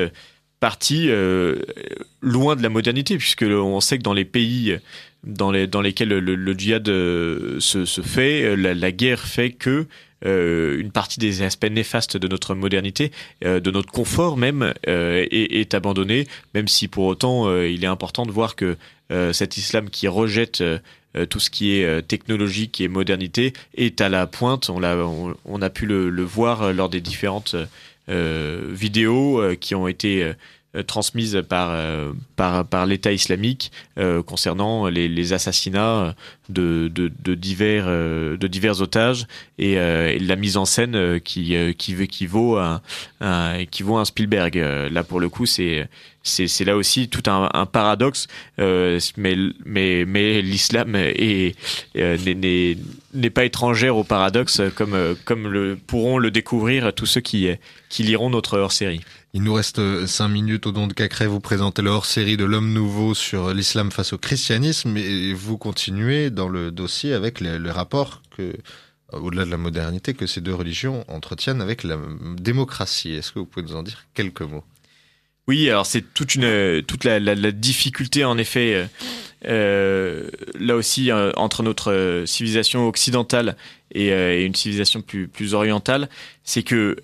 Speaker 4: partis loin de la modernité, puisque on sait que dans les pays dans, les, dans lesquels le, le djihad euh, se, se, fait, euh, la, la, guerre fait que euh, une partie des aspects néfastes de notre modernité, euh, de notre confort même, euh, est, est, abandonné, même si pour autant il est important de voir que cet islam qui rejette tout ce qui est technologique et modernité est à la pointe. On a, on, on a pu le, le, voir lors des différentes vidéos qui ont été euh, transmises par, euh, par, par l'État islamique euh, concernant les, les, assassinats de, de, de, divers, de divers otages et, et, la mise en scène qui, qui, qui vaut un, un, qui vaut un Spielberg. Là, pour le coup, c'est c'est là aussi tout un, un paradoxe, euh, mais, mais, mais l'islam est, euh, n'est pas étrangère au paradoxe comme, comme le, pourront le découvrir tous ceux qui, qui liront notre hors-série.
Speaker 2: Il nous reste cinq minutes au don de Cacré. Vous présentez le hors-série de l'homme nouveau sur l'islam face au christianisme et vous continuez dans le dossier avec les, les rapports que, au-delà de la modernité, que ces deux religions entretiennent avec la démocratie. Est-ce que vous pouvez nous en dire quelques mots?
Speaker 4: Oui, alors c'est toute une toute la difficulté en effet euh, euh là aussi euh, entre notre civilisation occidentale et, euh, une civilisation plus orientale, c'est que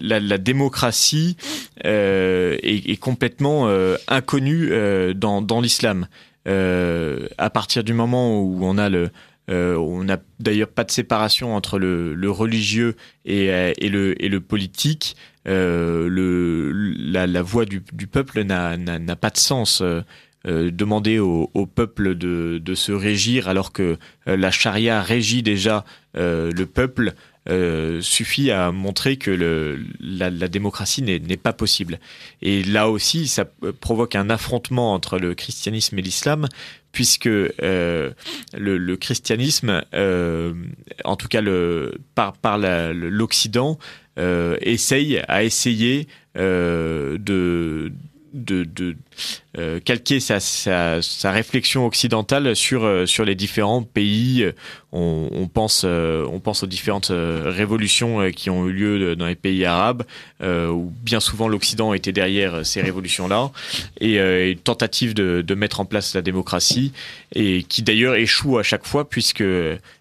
Speaker 4: la, démocratie est, complètement inconnue dans l'islam. à partir du moment où on a le euh, on n'a d'ailleurs pas de séparation entre le, religieux et, le, politique. Euh, la, voix du peuple n'a pas de sens. Euh, demander au, peuple de, se régir alors que euh, la charia régit déjà euh, le peuple suffit à montrer que la, démocratie n'est pas possible. Et là aussi, ça provoque un affrontement entre le christianisme et l'islam, puisque le, christianisme, en tout cas par, l'Occident, essaye, de de, de euh, calquer sa, sa, réflexion occidentale sur euh, sur les différents pays. On, pense euh, on pense aux différentes révolutions qui ont eu lieu dans les pays arabes, où bien souvent l'Occident était derrière ces révolutions-là, et une tentative de, mettre en place la démocratie, et qui d'ailleurs échoue à chaque fois puisque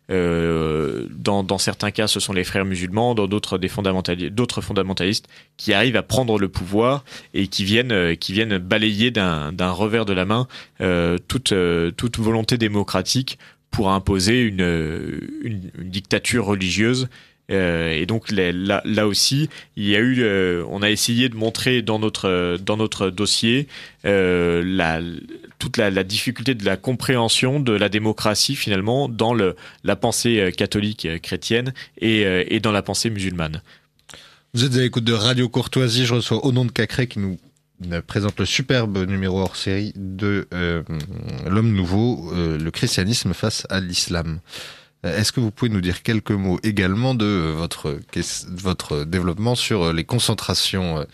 Speaker 4: dans, dans, certains cas, ce sont les frères musulmans, dans d'autres des fondamentalistes, d'autres fondamentalistes qui arrivent à prendre le pouvoir et qui viennent, qui viennent balayer d'un revers de la main euh, toute, euh, toute volonté démocratique pour imposer une, une dictature religieuse euh, et donc là, aussi, il y a eu, euh, on a essayé de montrer dans notre dans notre dossier euh, toute la, difficulté de la compréhension de la démocratie finalement dans la pensée catholique chrétienne et, et dans la pensée musulmane.
Speaker 2: Vous êtes à l'écoute de Radio Courtoisie. Je reçois au nom de Cacré qui nous présente le superbe numéro hors série de euh, L'homme nouveau, euh, le christianisme face à l'islam. Est-ce que vous pouvez nous dire quelques mots également de votre, développement sur les concentrations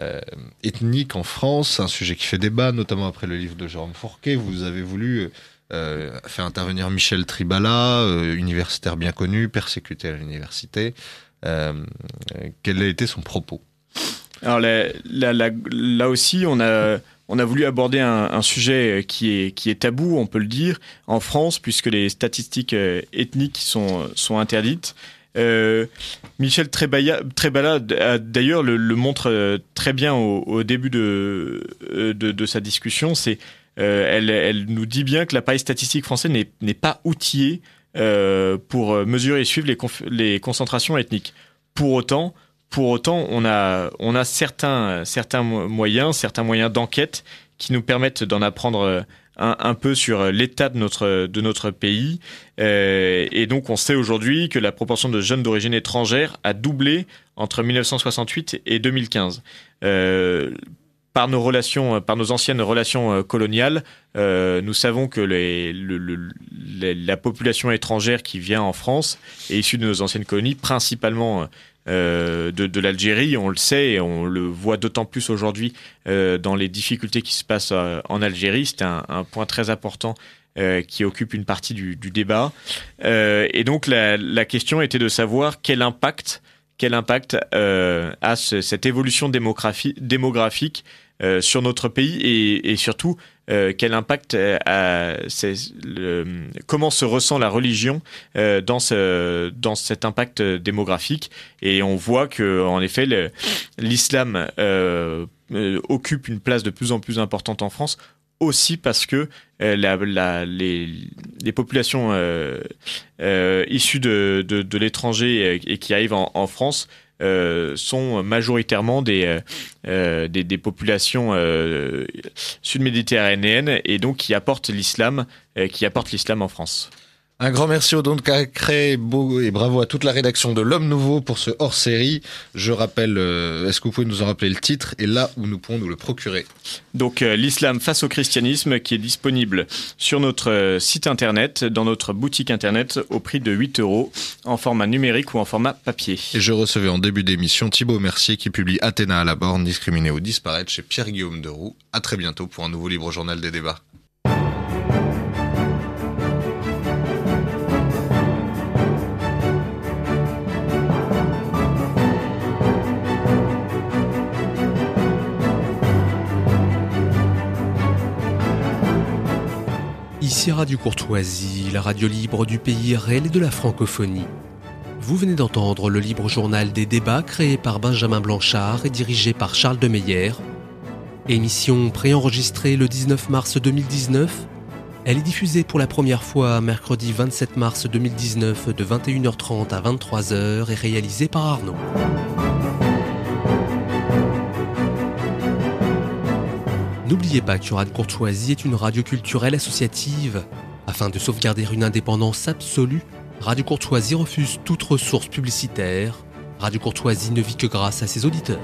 Speaker 2: euh, ethniques en France, un sujet qui fait débat, notamment après le livre de Jérôme Fourquet. Vous avez voulu euh, faire intervenir Michel Tribala, euh, universitaire bien connu, persécuté à l'université. Euh, quel a été son propos?
Speaker 4: Alors là, aussi, on a on a voulu aborder un, sujet qui est, qui est tabou, on peut le dire, en France, puisque les statistiques euh, ethniques sont, sont interdites. Euh, Michel Trébala, d'ailleurs, le, montre euh, très bien au, début de, de, sa discussion. C'est, elle, elle, nous dit bien que l'appareil statistique français n'est pas outillé pour mesurer et suivre les, les concentrations ethniques. Pour autant, pour autant, on a, on a certains, certains moyens, certains moyens d'enquête qui nous permettent d'en apprendre euh, un, un, peu sur l'état de notre, de notre pays. Euh, et donc, on sait aujourd'hui que la proportion de jeunes d'origine étrangère a doublé entre 1968 et 2015. Euh, par nos relations, par nos anciennes relations euh, coloniales, euh, nous savons que les, le, le, les, la population étrangère qui vient en France est issue de nos anciennes colonies, principalement euh, de, de l'Algérie, on le sait et on le voit d'autant plus aujourd'hui euh, dans les difficultés qui se passent euh, en Algérie. C'est un, point très important euh, qui occupe une partie du, débat. Euh, et donc la, question était de savoir quel impact, quel impact a ce, cette évolution démographique sur notre pays et surtout euh, quel impact euh, a, comment se ressent la religion euh, dans dans cet impact démographique. Et on voit que en effet l'islam occupe une place de plus en plus importante en France aussi parce que les, populations issues de, de, l'étranger et, qui arrivent en, en France euh, sont majoritairement des, euh, euh, des, des, populations sud-méditerranéennes et donc qui apportent l'islam, qui apportent l'islam en France.
Speaker 2: Un grand merci au Don de Cacré et bravo à toute la rédaction de L'Homme Nouveau pour ce hors-série. Je rappelle, euh, est-ce que vous pouvez nous en rappeler le titre et là où nous pourrons nous le procurer
Speaker 4: Donc euh, l'islam face au christianisme qui est disponible sur notre euh, site internet, dans notre boutique internet au prix de 8 euros en format numérique ou en format papier.
Speaker 2: Et je recevais en début d'émission Thibaut Mercier qui publie Athéna à la borne, discriminé ou disparaître chez Pierre-Guillaume Deroux. À très bientôt pour un nouveau libre journal des débats.
Speaker 1: Ici Radio Courtoisie, la radio libre du pays réel et de la francophonie. Vous venez d'entendre le libre journal des débats créé par Benjamin Blanchard et dirigé par Charles de Meyer. Émission préenregistrée le 19 mars 2019. Elle est diffusée pour la première fois mercredi 27 mars 2019 de 21h30 à 23h et réalisée par Arnaud. N'oubliez pas que Radio Courtoisie est une radio culturelle associative. Afin de sauvegarder une indépendance absolue, Radio Courtoisie refuse toute ressource publicitaire. Radio Courtoisie ne vit que grâce à ses auditeurs.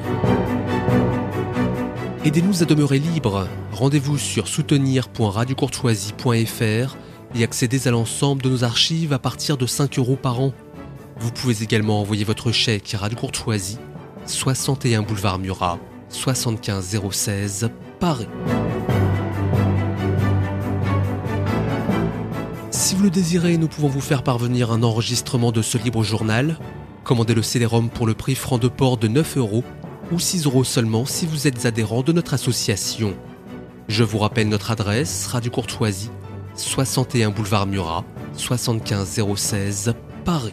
Speaker 1: Aidez-nous à demeurer libres. Rendez-vous sur soutenir.radiocourtoisie.fr et accédez à l'ensemble de nos archives à partir de 5 euros par an. Vous pouvez également envoyer votre chèque à Radio Courtoisie, 61 boulevard Murat, 75 016 Paris. Si vous le désirez, nous pouvons vous faire parvenir un enregistrement de ce libre journal. Commandez le CD-ROM pour le prix franc de port de 9 euros ou 6 euros seulement si vous êtes adhérent de notre association. Je vous rappelle notre adresse, Radio Courtoisie, 61 boulevard Murat, 75 016 Paris.